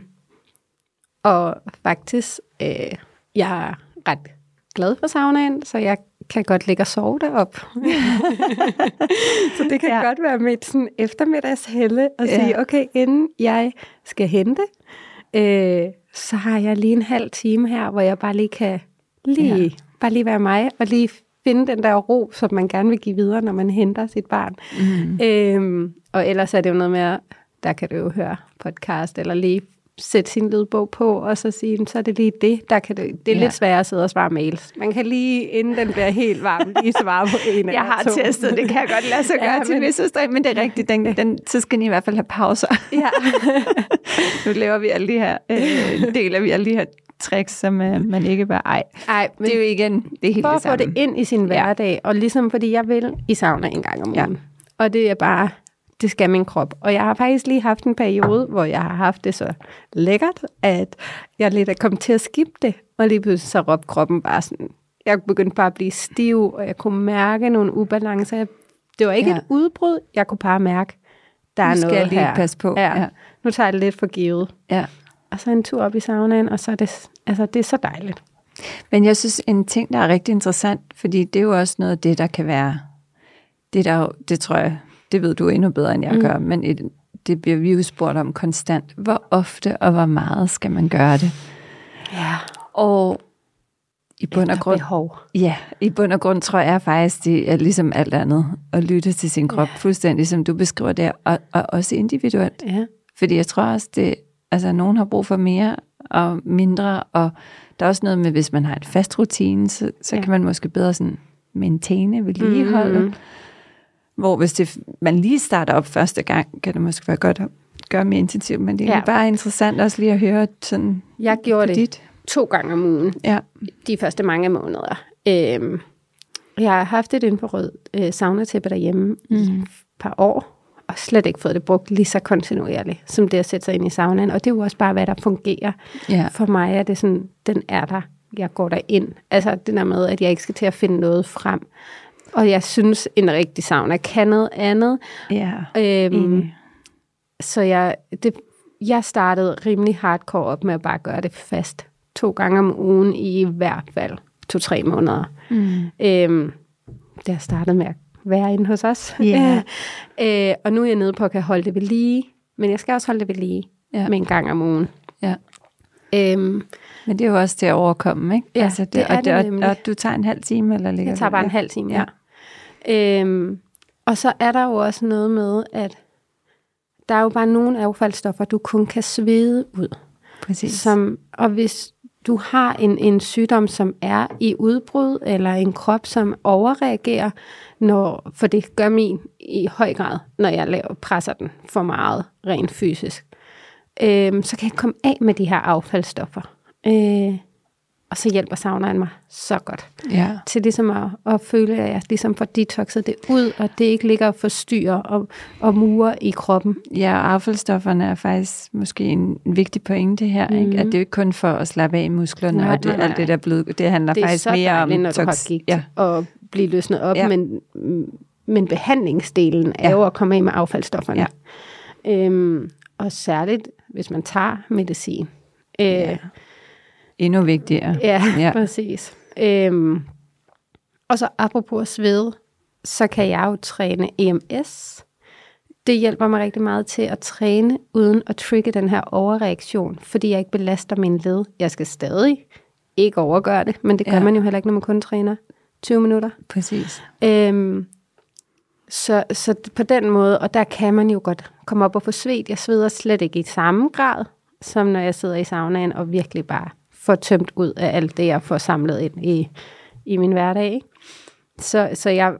og faktisk, øh, jeg er ret glad for saunaen, så jeg kan godt ligge og sove derop. så det kan ja. Godt være mit sådan, eftermiddagshelle at Ja. sige, okay, inden jeg skal hente, øh, så har jeg lige en halv time her, hvor jeg bare lige kan lige. Ja. bare lige være mig, og lige finde den der ro, som man gerne vil give videre, når man henter sit barn. Mm. Øhm, og ellers er det jo noget med, der kan du jo høre podcast, eller lige sætte sin lydbog på, og så sige, så er det lige det. Der kan det, det er ja. Lidt sværere at sidde og svare mails. Man kan lige, inden den bliver helt varm, lige svare på en Jeg eller har to. testet, det kan jeg godt lade sig gøre Ja, til men- stræk, men det er rigtigt, den, den, så skal den i hvert fald have pauser. Ja. nu laver vi alle de her, øh, deler vi alle de her tricks, som øh, man ikke bare, ej, Ej, men det er jo igen, det er helt for det at få det ind i sin hverdag, og ligesom fordi jeg vil i sauna en gang om Ja. ugen. Og det er bare, det skal min krop. Og jeg har faktisk lige haft en periode, hvor jeg har haft det så lækkert, at jeg lidt er kommet til at skippe det. Og lige pludselig så råbte kroppen bare sådan, jeg begyndte bare at blive stiv, og jeg kunne mærke nogle ubalancer. Det var ikke Ja. et udbrud, jeg kunne bare mærke, der er Nu skal jeg lige her. passe på. Ja. Ja. Nu tager jeg det lidt for givet. Ja. Og så en tur op i saunaen, og så er det, altså, det er så dejligt. Men jeg synes, en ting, der er rigtig interessant, fordi det er jo også noget af det, der kan være, det, der, det tror jeg, det ved du endnu bedre, end jeg Mm. gør, men et, det bliver vi jo spurgt om konstant. Hvor ofte og hvor meget skal man gøre det? Ja. Og i bund og grund, behov. ja, i bund og grund tror jeg faktisk, det er ligesom alt andet, at lytte til sin krop, Ja. fuldstændig som du beskriver der, og, og også individuelt. Ja. Fordi jeg tror også, det, altså nogen har brug for mere og mindre, og der er også noget med, hvis man har en fast rutine, så, så Ja. kan man måske bedre sådan maintaine, vedligeholde. Mhm. Mm. Hvor hvis det, man lige starter op første gang, kan det måske være godt at gøre mere intensivt, men det er Ja. bare interessant også lige at høre sådan Jeg gjorde på det dit. to gange om ugen. Ja. de første mange måneder. Øhm, jeg har haft et infrarød øh, saunatæppe derhjemme mm. i et par år, og slet ikke fået det brugt lige så kontinuerligt, som det at sætte sig ind i saunaen. Og det er jo også bare, hvad der fungerer. Ja. For mig er det sådan, den er der. Jeg går der ind. Altså det der med, at jeg ikke skal til at finde noget frem. Og jeg synes, en rigtig sauna kan noget andet. Ja. Øhm, så jeg, det, jeg startede rimelig hardcore op med at bare gøre det fast. To gange om ugen i hvert fald to-tre måneder. Mm. Øhm, det har startet med at være inde hos os. Ja. øh, og nu er jeg nede på at kan holde det ved lige. Men jeg skal også holde det ved lige Ja. med en gang om ugen. Ja. Øhm, Men det er jo også til at overkomme, ikke? Altså, Ja, det er og, det og, nemlig. og, du tager en halv time, eller ligger jeg tager bare ja. en halv time, Ja. ja. Øhm, og så er der jo også noget med, at der er jo bare nogle affaldsstoffer, du kun kan svede ud. Præcis. Som, og hvis du har en, en sygdom, som er i udbrud, eller en krop, som overreagerer, når, for det gør min i høj grad, når jeg laver, presser den for meget rent fysisk, øh, så kan jeg komme af med de her affaldsstoffer. Øh, og så hjælper saunaen mig så godt Ja. til ligesom at, at føle, at jeg ligesom får detoxet det ud, og det ikke ligger og forstyrrer og, og murer i kroppen. Ja, og affaldsstofferne er faktisk måske en, en vigtig pointe her. Mm. Ikke? At det er jo ikke kun for at slappe af musklerne, Nej, og det, nej, nej. alt det der blod, det handler Det er faktisk så mere om dejligt, når du har toks- gigt Ja, og blive løsnet op, ja. men, men behandlingsdelen er Ja. jo at komme af med affaldsstofferne. Ja. Øhm, og særligt, hvis man tager medicin. Øh, Ja. Endnu vigtigere. Ja, Ja. præcis. Øhm, og så apropos at svede, så kan jeg jo træne EMS. Det hjælper mig rigtig meget til at træne, uden at trigge den her overreaktion, fordi jeg ikke belaster min led. Jeg skal stadig ikke overgøre det, men det gør ja. man jo heller ikke, når man kun træner 20 minutter. Præcis. Øhm, så, så på den måde, og der kan man jo godt komme op og få svedt. Jeg sveder slet ikke i samme grad, som når jeg sidder i saunaen og virkelig bare får tømt ud af alt det, jeg får samlet ind i, i min hverdag. Ikke? Så, så jeg,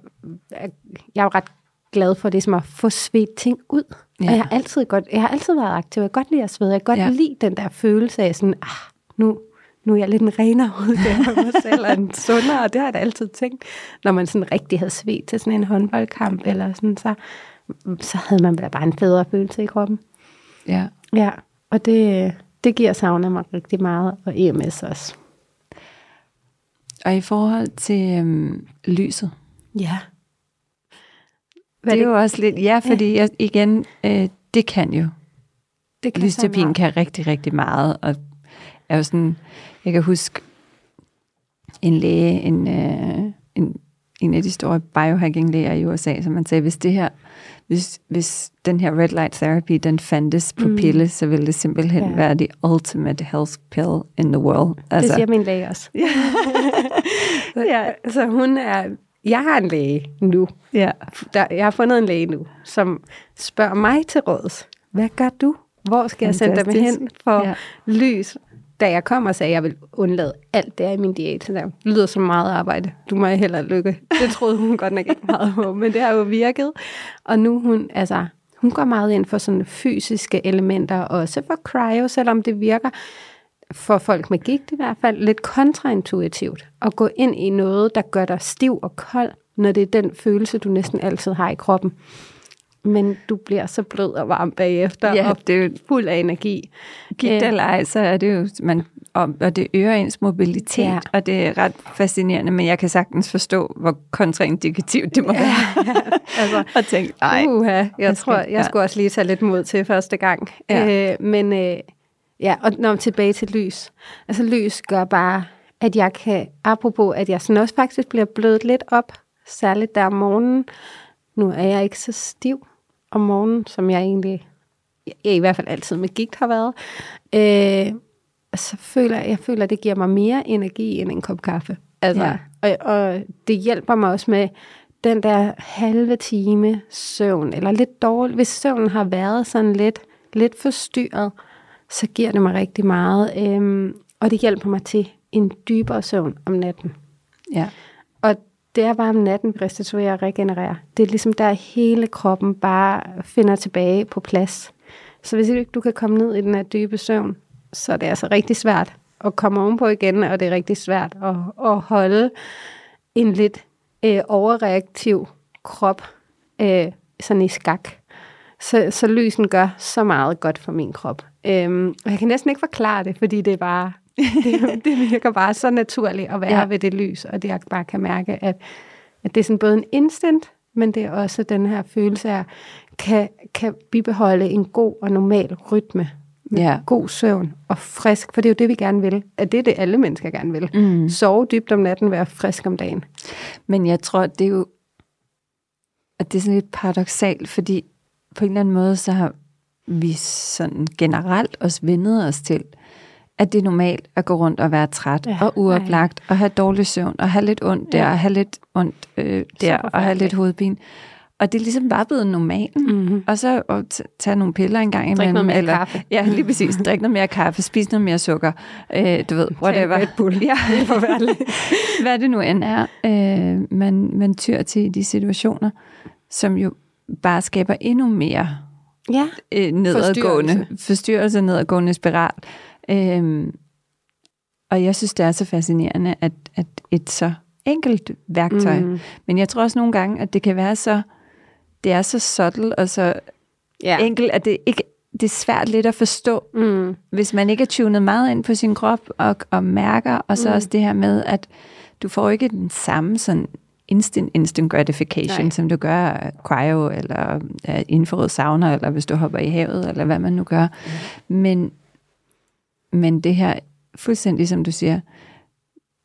jeg er ret glad for det, som at få svedt ting ud. Ja. Og jeg har altid godt, jeg har altid været aktiv. Jeg kan godt lide at svede. Jeg kan godt Ja. lide den der følelse af sådan, ah, nu, nu er jeg lidt en renere udgave af mig selv, og en sundere, og det har jeg da altid tænkt. Når man sådan rigtig havde svedt til sådan en håndboldkamp, eller sådan, så, så havde man bare en federe følelse i kroppen. Ja. Ja, og det, det giver sauna mig rigtig meget, og EMS også. Og i forhold til øhm, lyset, Ja. det er jo også lidt, ja, fordi jeg, igen, øh, det kan jo. det kan Lysterapien kan rigtig, rigtig meget, og er jo sådan, jeg kan huske en læge, en, øh, en, en af de store biohacking-læger i USA, som man sagde, hvis det her, hvis, hvis den her red light therapy, den fandtes på mm. Pille, så ville det simpelthen ja. Være the ultimate health pill in the world. Det siger min læge også. ja, så hun er... Jeg har en læge nu. ja. Der, jeg har fundet en læge nu, som spørger mig til råds. Hvad gør du? Hvor skal jeg sende dig Fantastisk. hen for ja. lys? Da jeg kom og sagde, at jeg vil undlade alt det er i min diæt, så det lyder som meget arbejde. Du må heller lykke. Det troede hun godt nok ikke meget på, men det har jo virket. Og nu hun, altså, hun går meget ind for sådan fysiske elementer, også for cryo, selvom det virker for folk med gigt i hvert fald lidt kontraintuitivt at gå ind i noget, der gør dig stiv og kold, når det er den følelse, du næsten altid har i kroppen. Men du bliver så blød og varm bagefter, Ja, og det er jo fuld af energi. Gigt Øh, eller ej, så er det jo, man, og, og det øger ens mobilitet, ja. Ja. og det er ret fascinerende, men jeg kan sagtens forstå, hvor kontraindikativt det må ja. være. Altså, og tænke, nej, Uha, jeg, Jeg tror, jeg ja. skulle også lige tage lidt mod til første gang. Ja. Øh, men øh, ja, og når tilbage til lys. Altså lys gør bare, at jeg kan, apropos at jeg sådan også faktisk bliver blødt lidt op, særligt der om morgenen. Nu er jeg ikke så stiv om morgenen, som jeg egentlig, jeg i hvert fald altid med gigt har været. Øh, så føler jeg, føler, at det giver mig mere energi end en kop kaffe. Altså, ja. og, og det hjælper mig også med den der halve time søvn, eller lidt dårlig. Hvis søvnen har været sådan lidt, lidt forstyrret, så giver det mig rigtig meget. Øhm, og det hjælper mig til en dybere søvn om natten. ja. Det er bare om natten, vi restituerer og regenererer. Det er ligesom der hele kroppen bare finder tilbage på plads. Så hvis ikke du kan komme ned i den her dybe søvn, så er det altså rigtig svært at komme ovenpå igen, og det er rigtig svært at, at holde en lidt øh, overreaktiv krop øh, sådan i skak. Så, så lysen gør så meget godt for min krop. Øhm, og jeg kan næsten ikke forklare det, fordi det er bare, det, det virker bare så naturligt at være ja. ved det lys, og det jeg bare kan mærke, at, at det er sådan både en instant, men det er også den her følelse af, kan, kan bibeholde en god og normal rytme med ja. god søvn og frisk, for det er jo det, vi gerne vil. At det er det, alle mennesker gerne vil. Mm. Sove dybt om natten, være frisk om dagen. Men jeg tror, det er jo at det er sådan lidt paradoxalt, fordi på en eller anden måde, så har vi sådan generelt også vendet os til, at det er normalt at gå rundt og være træt ja, og uoplagt, og have dårlig søvn, og have lidt ondt der, ja. og have lidt ondt øh, der, og have lidt hovedpine. Og det er ligesom bare blevet normalt. Mm-hmm. Og så at tage nogle piller en gang imellem. Drik noget mere eller, kaffe. Ja, lige præcis. Drik noget mere kaffe, spis noget mere sukker. Øh, du ved, whatever. Tag Bull. Ja, Hvad det nu end er, øh, man, man tyr til i de situationer, som jo bare skaber endnu mere ja. øh, nedadgående, forstyrrelse. forstyrrelse, nedadgående spiral. Øhm, og jeg synes, det er så fascinerende, at, at et så enkelt værktøj, mm. men jeg tror også nogle gange, at det kan være så, det er så subtle og så ja. enkelt, at det ikke det er svært lidt at forstå, mm. hvis man ikke er tunet meget ind på sin krop og, og mærker, og så mm. også det her med, at du får ikke den samme sådan instant, instant gratification, Nej. som du gør cryo, eller af infrarød sauna, eller hvis du hopper i havet, eller hvad man nu gør. Mm. Men, men det her, fuldstændig som du siger,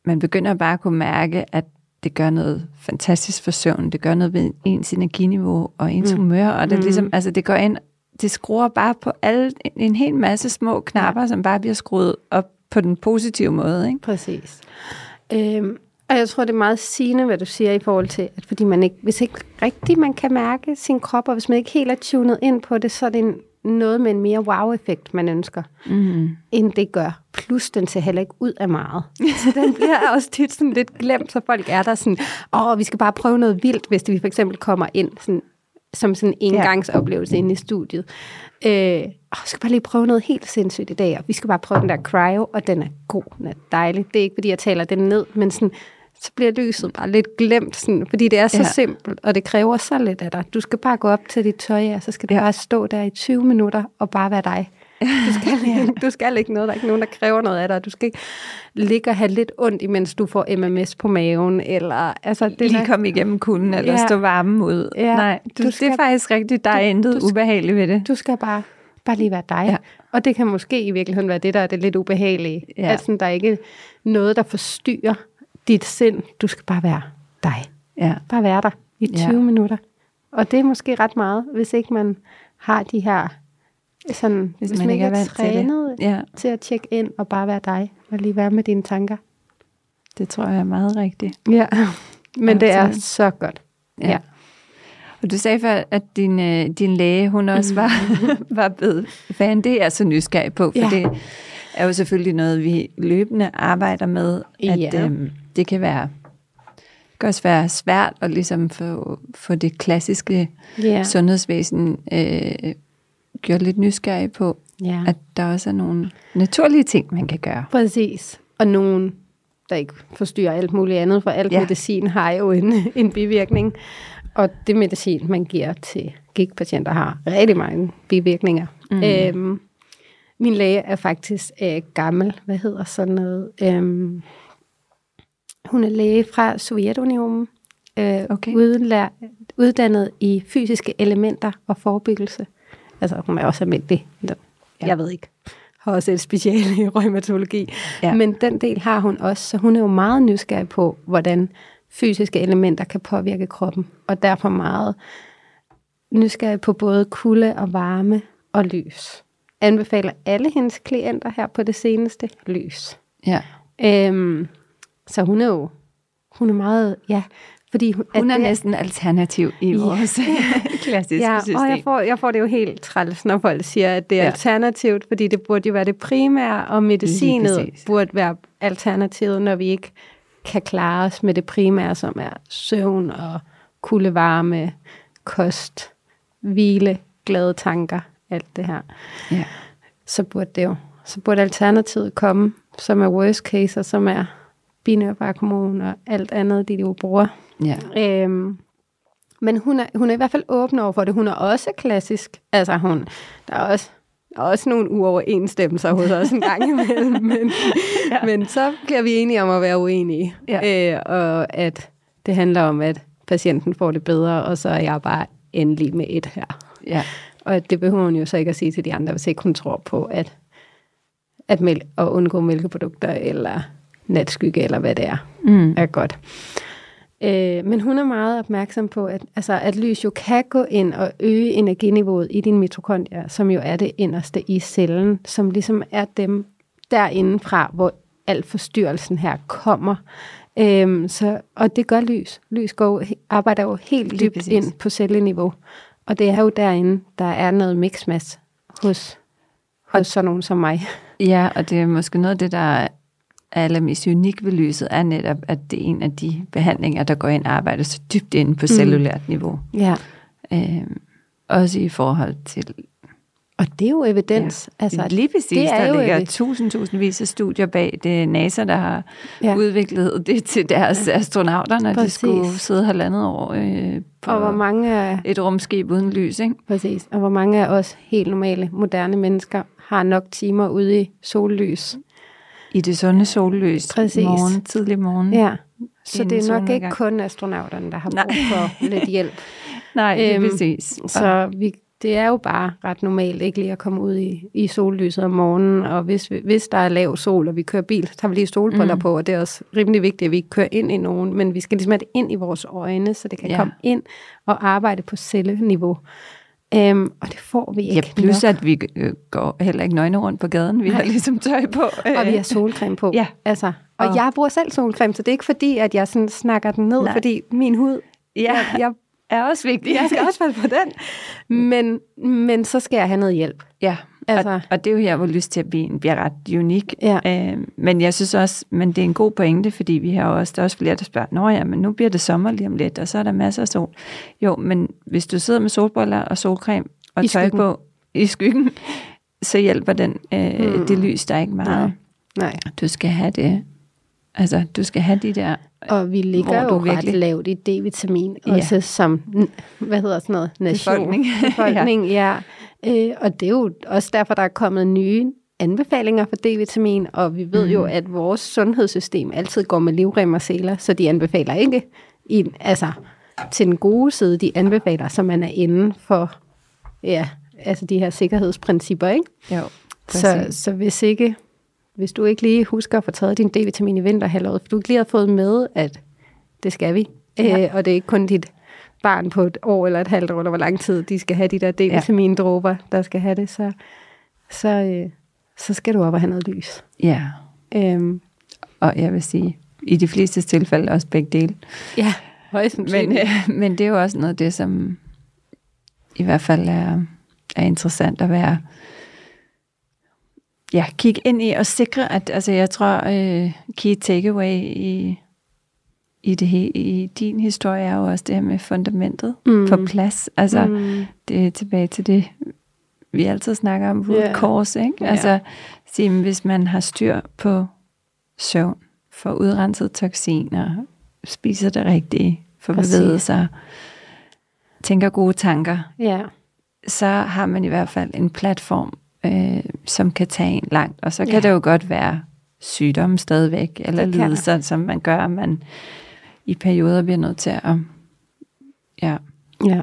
man begynder bare at kunne mærke, at det gør noget fantastisk for søvn, det gør noget ved ens energiniveau og ens mm. humør, og det, mm. ligesom, altså det går ind, det skruer bare på alle, en hel masse små knapper, ja. som bare bliver skruet op på den positive måde. Ikke? Præcis. Øhm, og jeg tror, det er meget sigende, hvad du siger i forhold til, at fordi man ikke, hvis ikke rigtigt man kan mærke sin krop, og hvis man ikke helt er tunet ind på det, så er det noget med en mere wow-effekt, man ønsker, mm. end det gør. Plus, den ser heller ikke ud af meget. Så den bliver også tit sådan lidt glemt, så folk er der sådan, åh, vi skal bare prøve noget vildt, hvis vi for eksempel kommer ind sådan, som sådan en engangsoplevelse ja. inde i studiet. Øh, åh, skal bare lige prøve noget helt sindssygt i dag, og vi skal bare prøve den der cryo, og den er god, den er dejlig. Det er ikke, fordi jeg taler den ned, men sådan, så bliver lyset bare lidt glemt, sådan, fordi det er så ja. simpelt, og det kræver så lidt af dig. Du skal bare gå op til dit tøj, og så skal du ja. bare stå der i 20 minutter og bare være dig. Du skal, ja. du skal ikke noget, der er ikke nogen, der kræver noget af dig. Du skal ikke ligge og have lidt ondt, imens du får MMS på maven. Eller, altså, det Lige komme igennem kunden, eller ja. stå varme ud. Ja. Nej, du, du skal, det er faktisk rigtigt, der er intet ubehageligt ved det. Du skal bare, bare lige være dig. Ja. Og det kan måske i virkeligheden være det, der er det lidt ubehagelige. Ja. Altså, der er ikke noget, der forstyrrer dit sind. Du skal bare være dig. Ja. Bare være der i 20 ja. minutter. Og det er måske ret meget, hvis ikke man har de her, sådan, hvis, hvis man, man ikke er, er trænet til, ja. til at tjekke ind og bare være dig, og lige være med dine tanker. Det tror jeg er meget rigtigt. Ja, men det er så godt. Ja. ja. Og du sagde før, at din, øh, din læge, hun også var, var blevet fan. Det er jeg så nysgerrig på, for ja. det er jo selvfølgelig noget, vi løbende arbejder med, at ja. øhm, det kan være kan også være svært at ligesom få, få det klassiske yeah. sundhedsvæsen øh, gjort lidt nysgerrig på, yeah. at der også er nogle naturlige ting, man kan gøre. Præcis. Og nogen, der ikke forstyrrer alt muligt andet, for alt ja. medicin har jo en, en bivirkning. Og det medicin, man giver til gigtpatienter, har rigtig mange bivirkninger. Mm. Øhm, min læge er faktisk øh, gammel, hvad hedder sådan noget... Øhm, hun er læge fra Sovjetunionen, øh, okay. udlær, uddannet i fysiske elementer og forebyggelse. Altså, hun er også almindelig. Ja. Jeg ved ikke. Har også et speciale i rheumatologi. Ja. Men den del har hun også, så hun er jo meget nysgerrig på, hvordan fysiske elementer kan påvirke kroppen. Og derfor meget nysgerrig på både kulde og varme og lys. Anbefaler alle hendes klienter her på det seneste lys. Ja. Øhm, så hun er jo hun er meget, ja, fordi hun, hun er det, næsten alternativ i vores klassiske ja, system. og jeg får, jeg får det jo helt træls, når folk siger, at det er ja. alternativt, fordi det burde jo være det primære, og medicinet burde være alternativet, når vi ikke kan klare os med det primære, som er søvn og kuldevarme, kost, hvile, glade tanker, alt det her. Ja. Så burde det jo, så burde alternativet komme, som er worst case, og som er binærbarkhormon og alt andet, de jo bruger. Ja. Øhm, Men hun er, hun er i hvert fald åben over for det. Hun er også klassisk. Altså hun, der er også, der er også nogle uoverensstemmelser hos os en gang imellem. Men, ja. men så bliver vi enige om at være uenige. Ja. Øh, og at det handler om, at patienten får det bedre, og så er jeg bare endelig med et her. Ja. Og det behøver hun jo så ikke at sige til de andre, hvis ikke hun tror på, at, at, mæl- at undgå mælkeprodukter eller natskygge, eller hvad det er, mm. er godt. Øh, men hun er meget opmærksom på, at, altså, at lys jo kan gå ind og øge energiniveauet i din mitokondrier, som jo er det inderste i cellen, som ligesom er dem derinde fra, hvor al forstyrrelsen her kommer. Øhm, så, og det gør lys. Lys går, arbejder jo helt dybt ind på celleniveau. Og det er jo derinde, der er noget mixmas hos, hos sådan nogen som mig. Ja, og det er måske noget af det, der er allermest unik ved lyset, er netop, at det er en af de behandlinger, der går ind og arbejder så dybt ind på mm. cellulært niveau. Ja. Øhm, også i forhold til og det er jo evidens. Ja, altså, lige præcis. Det er der jo ligger tusind, tusindvis af studier bag. Det NASA, der har ja. udviklet det til deres ja. astronauter, når præcis. de skulle sidde halvandet år øh, på og hvor mange af, et rumskib uden lys. Ikke? Præcis. Og hvor mange af os helt normale, moderne mennesker har nok timer ude i sollys. I det sunde sollys. Præcis. Morgen, tidlig morgen. Ja. Så det er nok ikke kun astronauterne, der har brug for lidt hjælp. Nej, det er øhm, præcis. Så vi det er jo bare ret normalt ikke lige at komme ud i, i sollyset om morgenen, og hvis, hvis der er lav sol, og vi kører bil, så tager vi lige solbriller mm. på, og det er også rimelig vigtigt, at vi ikke kører ind i nogen, men vi skal ligesom have det ind i vores øjne, så det kan ja. komme ind og arbejde på celleniveau. Um, og det får vi ikke Ja, plus nok. at vi øh, går heller ikke nøgne rundt på gaden. Vi Nej. har ligesom tøj på. og vi har solcreme på. Ja. Altså, og, og jeg bruger selv solcreme, så det er ikke fordi, at jeg sådan snakker den ned, Nej. fordi min hud, ja. jeg, jeg er også vigtigt. Jeg skal også falde på den. Men, men så skal jeg have noget hjælp. Ja, altså. og, og det er jo her, hvor lystterapien bliver ret unik. Ja. Øh, men jeg synes også, men det er en god pointe, fordi vi har også, der er også flere, der spørger, Nå ja, men nu bliver det sommer lige om lidt, og så er der masser af sol. Jo, men hvis du sidder med solbriller og solcreme og I tøj skyggen. på i skyggen, så hjælper den, øh, mm. det lys der ikke meget. Nej. Nej. Du skal have det Altså, du skal have de der... Og vi ligger jo virkelig... ret lavt i D-vitamin, ja. også som, hvad hedder sådan noget, nation. Befolkning. Befolkning, ja. ja. Øh, og det er jo også derfor, der er kommet nye anbefalinger for D-vitamin, og vi ved mm. jo, at vores sundhedssystem altid går med livrem og seler, så de anbefaler ikke i, altså, til den gode side, de anbefaler, så man er inden for ja, altså de her sikkerhedsprincipper, ikke? Jo, så, så hvis ikke hvis du ikke lige husker at få taget din D-vitamin i vinterhalvåret, for du ikke lige har fået med, at det skal vi, ja. øh, og det er ikke kun dit barn på et år eller et halvt år, eller hvor lang tid de skal have de der D-vitamindråber, der skal have det, så, så, øh, så skal du op og have noget lys. Ja. Øhm. Og jeg vil sige, i de fleste tilfælde også begge dele. Ja, højst men, øh, men det er jo også noget af det, som i hvert fald er, er interessant at være ja, kigge ind i og sikre, at altså, jeg tror, uh, key takeaway i, i, det i din historie er jo også det her med fundamentet mm. på plads. Altså, mm. det er tilbage til det, vi altid snakker om, root yeah. cause. Ikke? Yeah. Altså, sige, hvis man har styr på søvn, får udrenset toksiner, spiser det rigtige, får bevæget sig, tænker gode tanker, yeah. så har man i hvert fald en platform, øh, som kan tage en langt. Og så kan ja. det jo godt være sygdom stadigvæk, eller lidelser, som man gør, man i perioder bliver nødt til at ja, ja.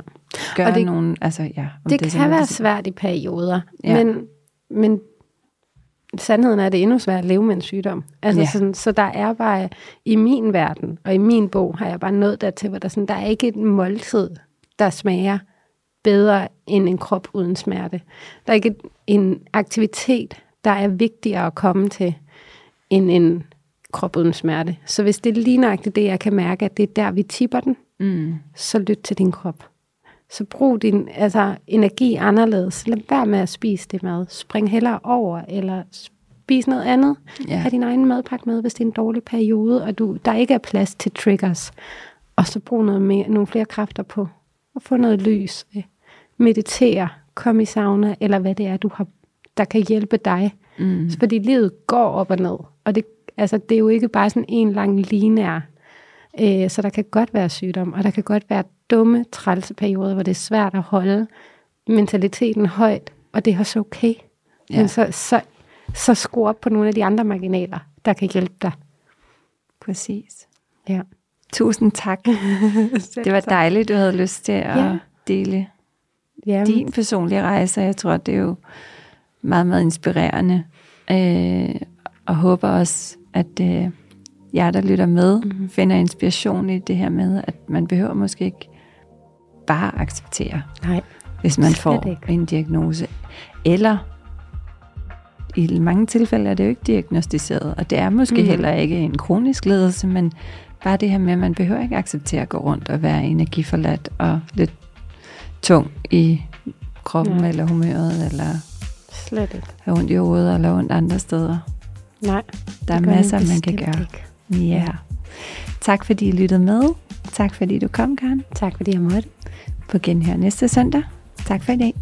gøre og det, nogle... Altså, ja, det, det kan være svært i perioder, ja. men, men sandheden er, at det er endnu svært at leve med en sygdom. Altså ja. sådan, så der er bare, i min verden, og i min bog, har jeg bare nået dertil, hvor der, sådan, der er ikke et måltid, der smager bedre end en krop uden smerte. Der er ikke en aktivitet, der er vigtigere at komme til, end en krop uden smerte. Så hvis det er lige nøjagtigt det, jeg kan mærke, at det er der, vi tipper den, mm. så lyt til din krop. Så brug din altså, energi anderledes. Lad være med at spise det mad. Spring hellere over, eller spis noget andet. Ja. Ha' din egen madpakke med, hvis det er en dårlig periode, og du, der ikke er plads til triggers. Og så brug noget mere, nogle flere kræfter på at få noget lys, meditere, komme i sauna, eller hvad det er, du har, der kan hjælpe dig. Mm. Fordi livet går op og ned, og det, altså, det er jo ikke bare sådan en lang lineær. Øh, så der kan godt være sygdom, og der kan godt være dumme, trælse perioder, hvor det er svært at holde mentaliteten højt, og det er også okay. Ja. Men så, så, så skru op på nogle af de andre marginaler, der kan hjælpe dig. Præcis. Ja. Tusind tak. det var dejligt, du havde lyst til at ja. dele Jamen. din personlige rejse. Jeg tror, det er jo meget, meget inspirerende. Øh, og håber også, at øh, jer, der lytter med, mm-hmm. finder inspiration i det her med, at man behøver måske ikke bare acceptere, Nej, hvis man får ikke. en diagnose. Eller i mange tilfælde er det jo ikke diagnostiseret, og det er måske mm. heller ikke en kronisk ledelse, men bare det her med, at man behøver ikke acceptere at gå rundt og være energiforladt og lidt tung i kroppen ja. eller humøret, eller Slet ikke. have ondt i hovedet eller ondt andre steder. Nej. Der er masser, man kan gøre. Ikke. Ja. Tak fordi I lyttede med. Tak fordi du kom, Karen. Tak fordi jeg måtte. På genhør næste søndag. Tak for i dag.